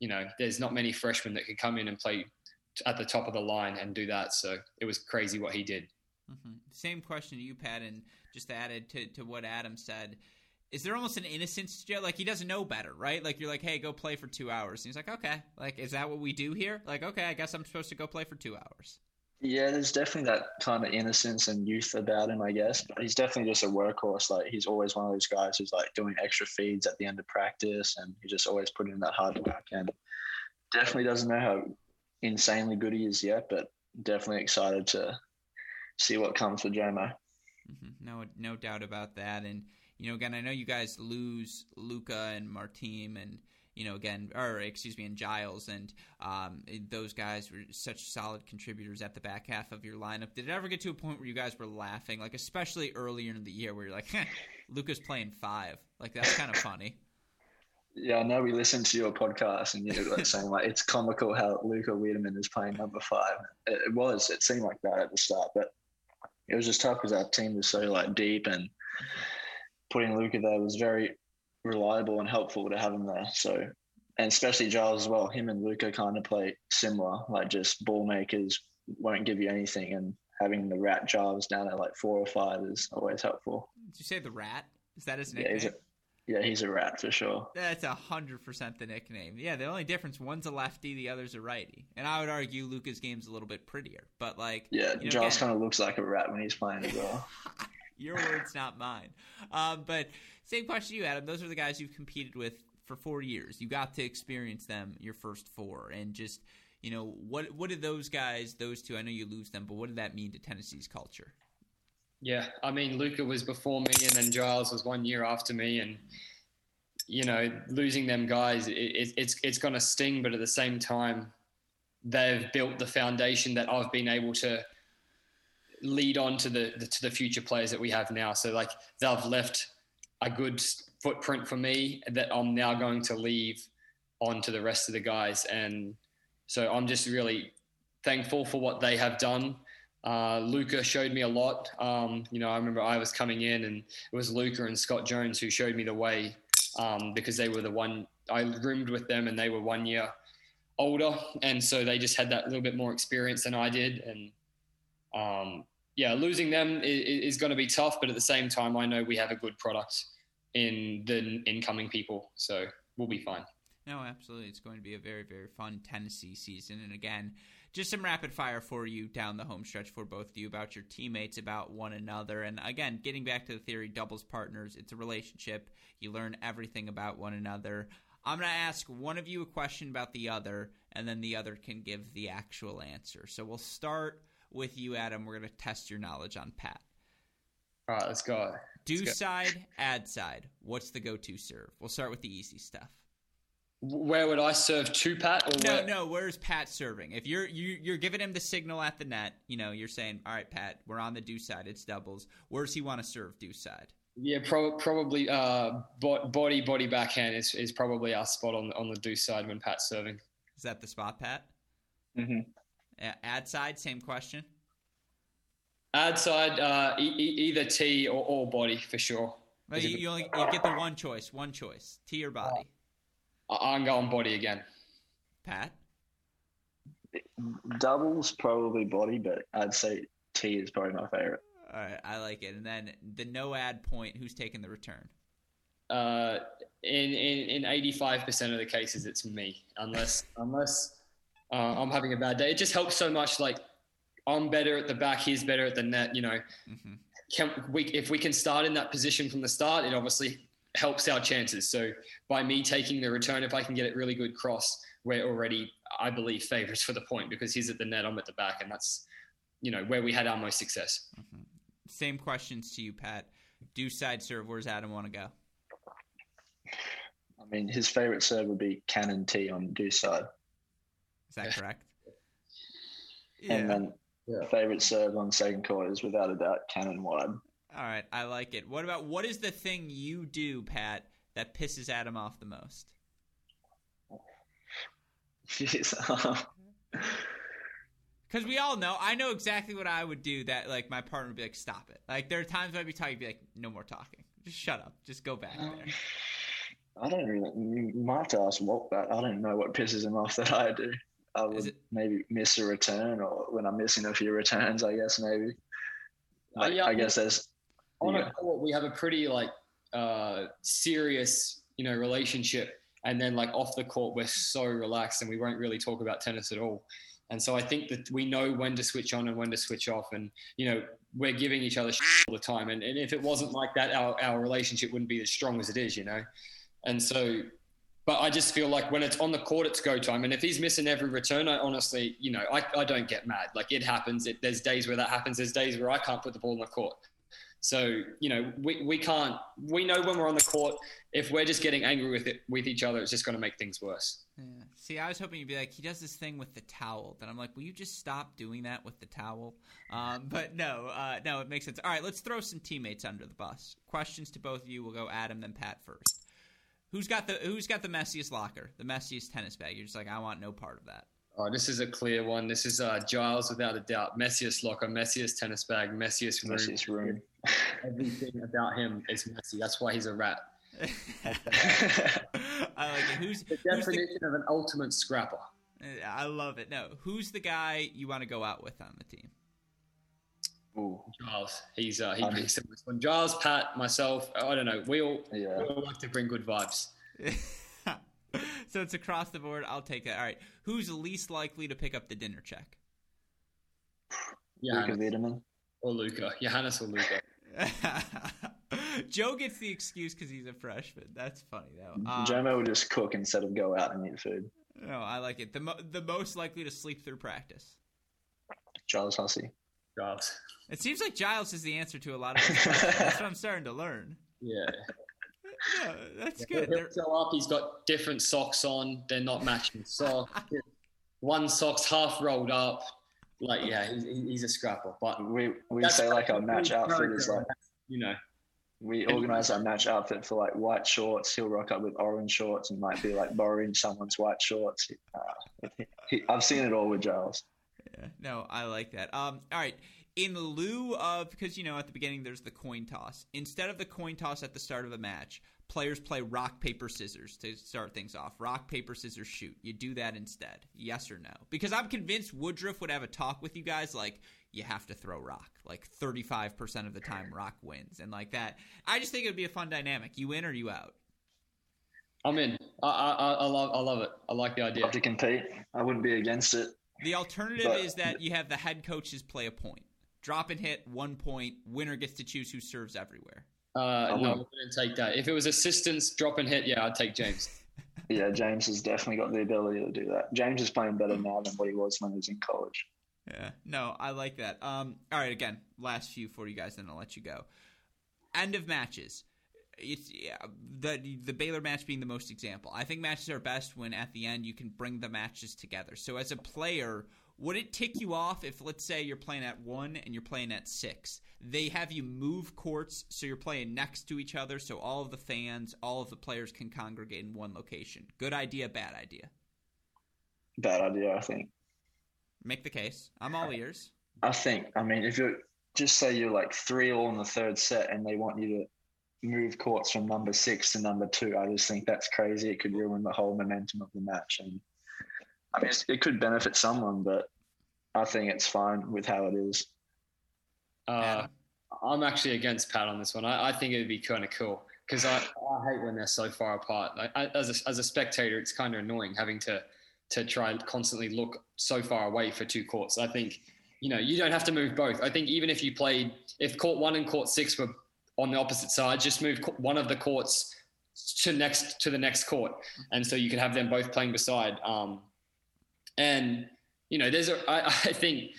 S2: You know, there's not many freshmen that could come in and play at the top of the line and do that. So it was crazy what he did.
S1: Mm-hmm. Same question to you, Pat, and just added to, to what Adam said is there almost an innocence to Joe? Like he doesn't know better, right? Like you're like, hey, go play for two hours. And he's like, okay, like is that what we do here? Like, okay, I guess I'm supposed to go play for two hours.
S3: Yeah, there's definitely that kind of innocence and youth about him, I guess. But he's definitely just a workhorse. Like he's always one of those guys who's like doing extra feeds at the end of practice, and he just always putting in that hard work. And definitely doesn't know how insanely good he is yet, but definitely excited to see what comes for JMO.
S1: Mm-hmm. No, no doubt about that. And you know, again, I know you guys lose Luca and Martim and you know, again, or excuse me, and Giles, and um, those guys were such solid contributors at the back half of your lineup. Did it ever get to a point where you guys were laughing, like especially earlier in the year, where you're like, "Luca's playing five, like that's kind of funny.
S3: Yeah, I know we listened to your podcast and you were like saying like it's comical how Luca Wiedemann is playing number five. It, it was. It seemed like that at the start, but it was just tough because our team was so like deep and putting Luca there was very reliable and helpful to have him there. So, and especially Giles as well. Him and Luca kind of play similar, like just ball makers won't give you anything, and having the rat Giles down at like four or five is always helpful.
S1: Did you say the rat? Is that his nickname?
S3: Yeah, he's a, yeah, he's a rat for sure.
S1: That's a hundred percent the nickname. Yeah, the only difference one's a lefty, the other's a righty, and I would argue Luca's game's a little bit prettier. But like,
S3: yeah, you know, Giles kind of looks like a rat when he's playing as well. [LAUGHS]
S1: Your words, not mine. Um, but same question to you, Adam. Those are the guys you've competed with for four years. You got to experience them your first four, and just you know what what did those guys, those two? I know you lose them, but what did that mean to Tennessee's culture?
S2: Yeah, I mean, Luca was before me, and then Giles was one year after me, and you know, losing them guys, it, it, it's it's going to sting, but at the same time, they've built the foundation that I've been able to lead on to the, the, to the future players that we have now. So like they've left a good footprint for me that I'm now going to leave on to the rest of the guys. And so I'm just really thankful for what they have done. Uh, Luca showed me a lot. Um, you know, I remember I was coming in and it was Luca and Scott Jones who showed me the way um, because they were the one I roomed with them and they were one year older. And so they just had that little bit more experience than I did. And um, yeah, losing them is, is going to be tough, but at the same time, I know we have a good product in the incoming people, so we'll be fine.
S1: No, absolutely. It's going to be a very, very fun Tennessee season. And again, just some rapid fire for you down the home stretch for both of you about your teammates, about one another. And again, getting back to the theory, doubles partners, it's a relationship. You learn everything about one another. I'm going to ask one of you a question about the other, and then the other can give the actual answer. So we'll start with you, Adam. We're going to test your knowledge on Pat.
S2: All right, let's go.
S1: Do let's side, go. ad side. What's the go to serve? We'll start with the easy stuff.
S2: Where would I serve to Pat? Or
S1: No,
S2: where?
S1: no. Where's Pat serving? If you're you, you're giving him the signal at the net, you know, you're saying, "All right, Pat, we're on the do side. It's doubles." Where's he want to serve do side?
S2: Yeah, pro- probably uh, bo- body body backhand is, is probably our spot on on the do side when Pat's serving.
S1: Is that the spot, Pat?
S3: Mhm.
S1: A- ad side, same question.
S2: Ad side, uh, e- e- either T or, or body for sure.
S1: Well, you, you only you get the one choice. One choice: T or body.
S2: I- I'm going body again.
S1: Pat.
S3: Doubles probably body, but I'd say T is probably my favorite.
S1: All right, I like it. And then the no ad point. Who's taking the return?
S2: Uh, in in in 85% of the cases, it's me, unless unless uh, I'm having a bad day. It just helps so much. Like I'm better at the back, he's better at the net. You know,
S1: hmm
S2: can we if we can start in that position from the start, it obviously helps our chances. So by me taking the return, if I can get it really good cross, we're already, I believe, favourites for the point because he's at the net, I'm at the back, and that's you know where we had our most success.
S1: Same questions to you, Pat. Do side serve. Where's Adam want to go?
S3: I mean, his favorite serve would be cannon T on do side,
S1: Is that correct? [LAUGHS]
S3: and then
S2: Yeah.
S3: favorite serve on second court is without a doubt cannon wide.
S1: All right, I like it. What about what is the thing you do, Pat, that pisses Adam off the most?
S3: Jeez. [LAUGHS]
S1: Because we all know, I know exactly what I would do. That like my partner would be like, "Stop it!" Like there are times I'd be talking, be like, "No more talking. Just shut up. Just go back there."
S3: I don't really. You might have to ask Walt that. I don't know what pisses him off that I do. I would maybe miss a return, or when I'm missing a few returns, I guess maybe. Like,
S2: yeah,
S3: I guess there's.
S2: on a court, we have a pretty like uh, serious, you know, relationship, and then like off the court, we're so relaxed and we won't really talk about tennis at all. And so I think that we know when to switch on and when to switch off, and you know, we're giving each other all the time. And, and if it wasn't like that, our our relationship wouldn't be as strong as it is, you know. And so, but I just feel like when it's on the court, it's go time. And if he's missing every return, I honestly, you know, I, I don't get mad. Like it happens. It, there's days where that happens. There's days where I can't put the ball in the court. So, you know, we, we can't, we know when we're on the court, if we're just getting angry with it, with each other, it's just going to make things worse.
S1: Yeah. See, I was hoping you'd be like, he does this thing with the towel. Then I'm like, will you just stop doing that with the towel? Um, but no, uh, no, it makes sense. All right, let's throw some teammates under the bus. Questions to both of you. We'll go Adam, then Pat first. Who's got the Who's got the messiest locker, the messiest tennis bag? You're just like, I want no part of that.
S2: Oh, this is a clear one. This is uh, Giles, without a doubt. Messiest locker, messiest tennis bag, messiest room.
S3: Messiest room. [LAUGHS]
S2: Everything about him is messy. That's why he's a rat. [LAUGHS] [LAUGHS]
S1: I like it. Who's,
S2: The
S1: who's the,
S2: definition of an ultimate scrapper.
S1: I love it. No, who's the guy you want to go out with on the team?
S3: Ooh,
S2: Giles. He's uh, he
S3: Um,
S2: brings some fun. Giles, Pat, myself. I don't know. We all,
S3: yeah.
S2: we all like to bring good vibes. [LAUGHS]
S1: so it's across the board. I'll take that. All right. Who's least likely to pick up the dinner check?
S3: Luca
S2: Johannes
S3: Wiedemann.
S2: or Luca. Johannes or Luca. [LAUGHS]
S1: Joe gets the excuse because he's a freshman. That's funny though. Um,
S3: Jomo will just cook instead of go out and eat food.
S1: no, I like it. The mo- the most likely to sleep through practice.
S3: Giles Hussey.
S2: Giles.
S1: It seems like Giles is the answer to a lot of. these questions. That's what I'm starting to learn. [LAUGHS]
S2: Yeah.
S1: Yeah, that's good.
S2: He'll show up. He's got different socks on. They're not matching socks. [LAUGHS] One sock's half rolled up. Like, yeah, he's, he's a scrapper. But
S3: We we
S2: That's-
S3: say like our match
S2: that's
S3: outfit is like
S2: you know,
S3: we organize our match outfit for like white shorts. He'll rock up with orange shorts and might be like borrowing someone's white shorts. Uh, he, I've seen it all with Giles.
S1: Yeah, no, I like that. Um, all right. In lieu of, because you know, at the beginning there's the coin toss. Instead of the coin toss at the start of a match, players play rock paper scissors to start things off. Rock paper scissors shoot. You do that instead. Yes or no? Because I'm convinced Woodruff would have a talk with you guys like you have to throw rock. Like 35% of the time, rock wins, and like that. I just think it would be a fun dynamic. You in or you out?
S2: I'm in. I, I, I love, I love it. I like the idea.
S3: Love to compete. I wouldn't be against it.
S1: The alternative
S3: But-
S1: is that you have the head coaches play a point. Drop and hit, one point. Winner gets to choose who serves everywhere.
S2: Uh, no, I
S3: wouldn't.
S2: wouldn't take that. If it was assistance, drop and hit, yeah, I'd take James. [LAUGHS]
S3: Yeah, James has definitely got the ability to do that. James is playing better now than what he was when he was in college.
S1: Yeah, no, I like that. Um, all right, again, last few for you guys, then I'll let you go. End of matches. it's yeah, the the Baylor match being the most example. I think matches are best when at the end you can bring the matches together. So as a player, would it tick you off if let's say you're playing at one and you're playing at six? They have you move courts so you're playing next to each other, so all of the fans, all of the players can congregate in one location. Good idea, bad idea.
S3: Bad idea, I think.
S1: Make the case. I'm all ears.
S3: I think. I mean, if you're just say you're like three all in the third set, and they want you to move courts from number six to number two, I just think that's crazy. It could ruin the whole momentum of the match, and I mean, it could benefit someone, but I think it's fine with how it is.
S2: Uh, I'm actually against Pat on this one. I, I think it would be kind of cool because I, I hate when they're so far apart. Like, I, as a, as a spectator, it's kind of annoying having to to try and constantly look so far away for two courts. I think you know you don't have to move both. I think even if you played if court one and court six were on the opposite side, just move one of the courts to next to the next court, and so you can have them both playing beside. Um, and you know, there's a, I, [LAUGHS] I think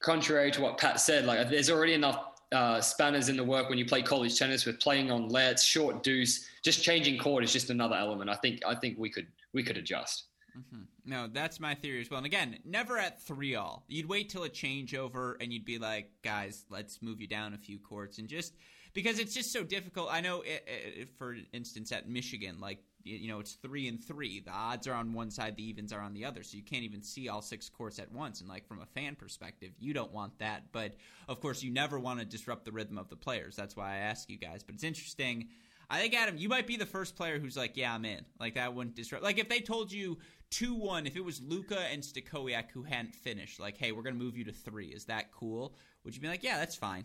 S2: contrary to what Pat said, like there's already enough uh, spanners in the work when you play college tennis with playing on lets, short deuce, just changing court is just another element. I think I think we could we could adjust.
S1: Mm-hmm. No, that's my theory as well. And again, never at three all. You'd wait till a changeover and you'd be like, guys, let's move you down a few courts and just because it's just so difficult. I know, it, it, for instance, at Michigan, like you know, it's three and three. The odds are on one side, the evens are on the other. So you can't even see all six courts at once. And like from a fan perspective, you don't want that. But of course, you never want to disrupt the rhythm of the players. That's why I ask you guys. But it's interesting. I think Adam, you might be the first player who's like, "Yeah, I'm in." Like that wouldn't disrupt. Like if they told you two one, if it was Luca and Stachowiak who hadn't finished, like, "Hey, we're gonna move you to three. Is that cool?" Would you be like, "Yeah, that's fine"?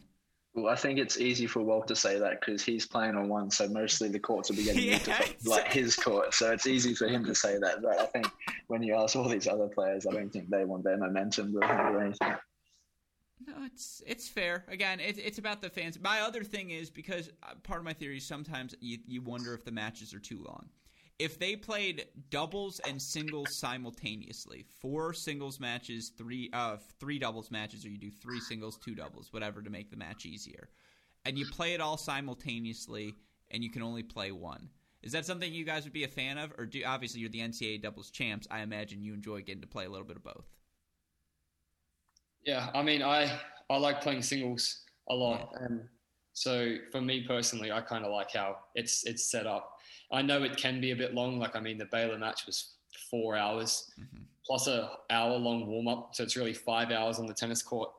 S3: Well, I think it's easy for Walt to say that because he's playing on one, so mostly the courts will be getting yeah, to [LAUGHS] like his court. So it's easy for him to say that. But I think when you ask all these other players, I don't think they want their momentum to or anything.
S1: No, it's it's fair. Again, it's it's about the fans. My other thing is because uh, part of my theory is sometimes you you wonder if the matches are too long if they played doubles and singles simultaneously, four singles matches, three uh three doubles matches, or you do three singles, two doubles, whatever to make the match easier, and you play it all simultaneously, and you can only play one. Is that something you guys would be a fan of, or do obviously you're the NCAA doubles champs? I imagine you enjoy getting to play a little bit of both.
S2: Yeah, I mean, I I like playing singles a lot, and so for me personally, I kind of like how it's it's set up. I know it can be a bit long. Like I mean, the Baylor match was four hours mm-hmm. plus a hour long warm up, so it's really five hours on the tennis court.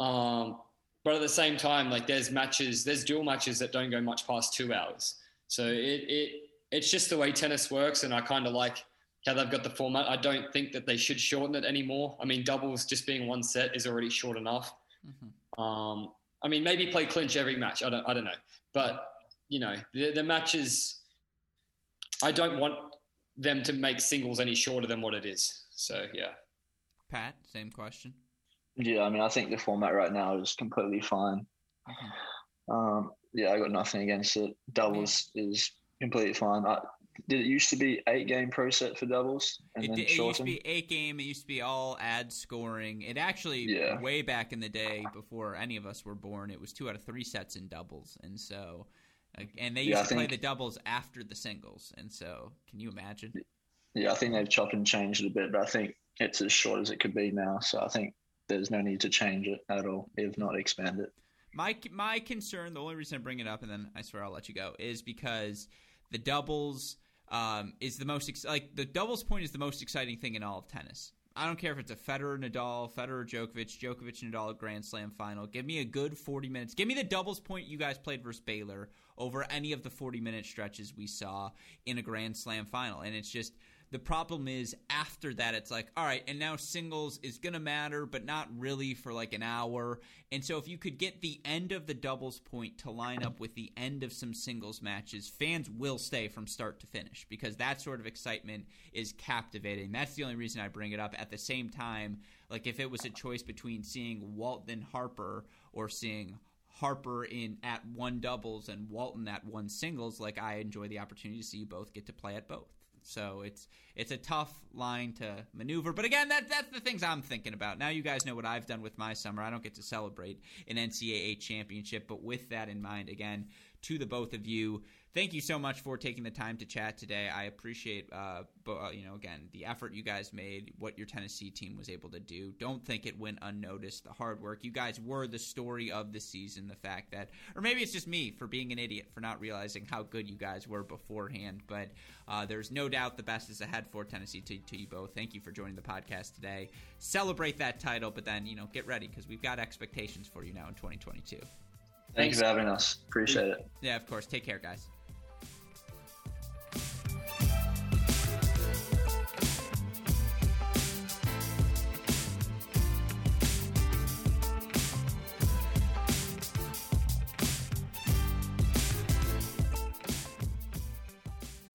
S2: Um, but at the same time, like there's matches, there's dual matches that don't go much past two hours. So it it it's just the way tennis works, and I kind of like how they've got the format. I don't think that they should shorten it anymore. I mean, doubles just being one set is already short enough. Mm-hmm. Um, I mean, maybe play clinch every match. I don't I don't know, but you know the, the matches I don't want them to make singles any shorter than what it is. So yeah.
S1: Pat, same question.
S3: Yeah, I mean, I think the format right now is completely fine. Um, yeah, I got nothing against it. Doubles yeah. is completely fine. I, did it used to be eight game pro set for doubles
S1: and it, then it used to be eight game. It used to be all ad scoring. It actually yeah. way back in the day before any of us were born, it was two out of three sets in doubles, and so and they used yeah, to think, play the doubles after the singles. And so, can you imagine?
S3: Yeah, I think they've chopped and changed it a bit, but I think it's as short as it could be now. So I think there's no need to change it at all, if not expand it.
S1: My my concern, the only reason I bring it up, and then I swear I'll let you go, is because the doubles um, is the most ex- like the doubles point is the most exciting thing in all of tennis. I don't care if it's a Federer Nadal, Federer Djokovic, Djokovic Nadal Grand Slam final. Give me a good 40 minutes. Give me the doubles point you guys played versus Baylor over any of the 40 minute stretches we saw in a Grand Slam final. And it's just the problem is after that, it's like, all right, and now singles is going to matter, but not really for like an hour. And so if you could get the end of the doubles point to line up with the end of some singles matches, fans will stay from start to finish because that sort of excitement is captivating. That's the only reason I bring it up. At the same time, like if it was a choice between seeing Walton Harper or seeing Harper in at one doubles and Walton at one singles, like I enjoy the opportunity to see you both get to play at both. So it's it's a tough line to maneuver. But again, that that's the things I'm thinking about. Now you guys know what I've done with my summer. I don't get to celebrate an NCAA championship, but with that in mind, again, to the both of you, thank you so much for taking the time to chat today. I appreciate, uh, uh, you know, again, the effort you guys made, what your Tennessee team was able to do. Don't think it went unnoticed. The hard work. You guys were the story of the season. The fact that, or maybe it's just me for being an idiot for not realizing how good you guys were beforehand. But uh, there's no doubt the best is ahead for Tennessee. To, to you both, thank you for joining the podcast today. Celebrate that title, but then you know, get ready because we've got expectations for you now in 2022.
S3: Thanks for having us. Appreciate it.
S1: Yeah, of course. Take care, guys.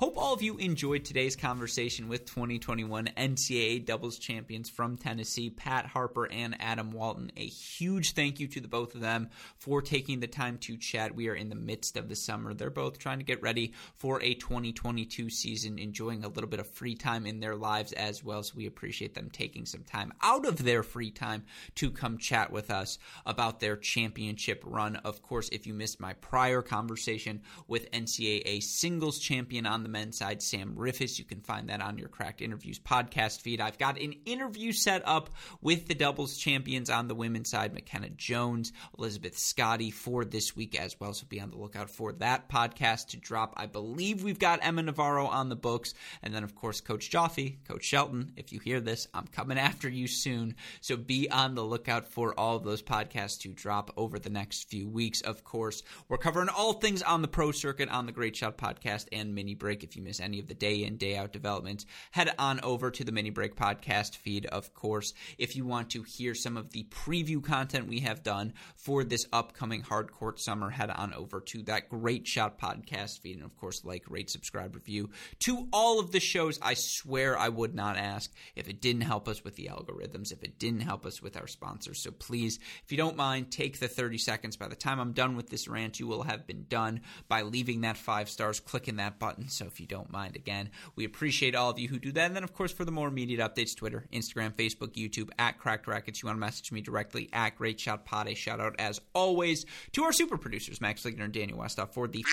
S1: Hope all of you enjoyed today's conversation with 2021 NCAA doubles champions from Tennessee, Pat Harper and Adam Walton. A huge thank you to the both of them for taking the time to chat. We are in the midst of the summer. They're both trying to get ready for a 2022 season, enjoying a little bit of free time in their lives as well. So we appreciate them taking some time out of their free time to come chat with us about their championship run. Of course, if you missed my prior conversation with NCAA singles champion on the men's side, Sam Riffice. You can find that on your Cracked Interviews podcast feed. I've got an interview set up with the doubles champions on the women's side, McKenna Jones, Elizabeth Scotty, for this week as well. So be on the lookout for that podcast to drop. I believe we've got Emma Navarro on the books. And then, of course, Coach Joffe, Coach Shelton. If you hear this, I'm coming after you soon. So be on the lookout for all of those podcasts to drop over the next few weeks. Of course, we're covering all things on the pro circuit on the Great Shot podcast and mini break break. If you miss any of the day in, day out developments, head on over to the Mini Break podcast feed, of course. If you want to hear some of the preview content we have done for this upcoming hardcourt summer, head on over to that Great Shot podcast feed. And of course, like, rate, subscribe, review to all of the shows. I swear I would not ask if it didn't help us with the algorithms, if it didn't help us with our sponsors. So please, if you don't mind, take the 30 seconds. By the time I'm done with this rant, you will have been done by leaving that five stars, clicking that button. So if you don't mind. Again, we appreciate all of you who do that. And then, of course, for the more immediate updates, Twitter, Instagram, Facebook, YouTube, at Cracked Racquets. You want to message me directly at Great Shot Pod. A shout out, as always, to our super producers, Max Ligner and Daniel Westoff, for the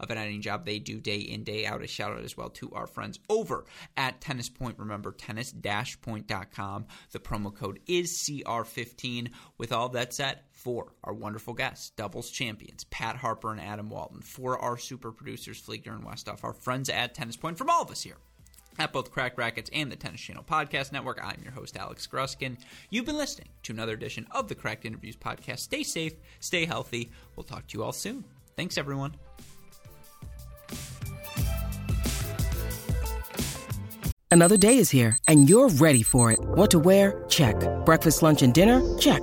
S1: of an editing job they do day in, day out. A shout out as well to our friends over at Tennis Point. Remember, tennis-point.com. The promo code is CR15. With all that said, for our wonderful guests, doubles champions, Pat Harper and Adam Walton, for our super producers, Fleegner and Westoff, our friends at Tennis Point, from all of us here at both Cracked Racquets and the Tennis Channel Podcast Network. I'm your host, Alex Gruskin. You've been listening to another edition of the Cracked Interviews Podcast. Stay safe, stay healthy. We'll talk to you all soon. Thanks, everyone.
S4: Another day is here, and you're ready for it. What to wear? Check. Breakfast, lunch, and dinner? Check.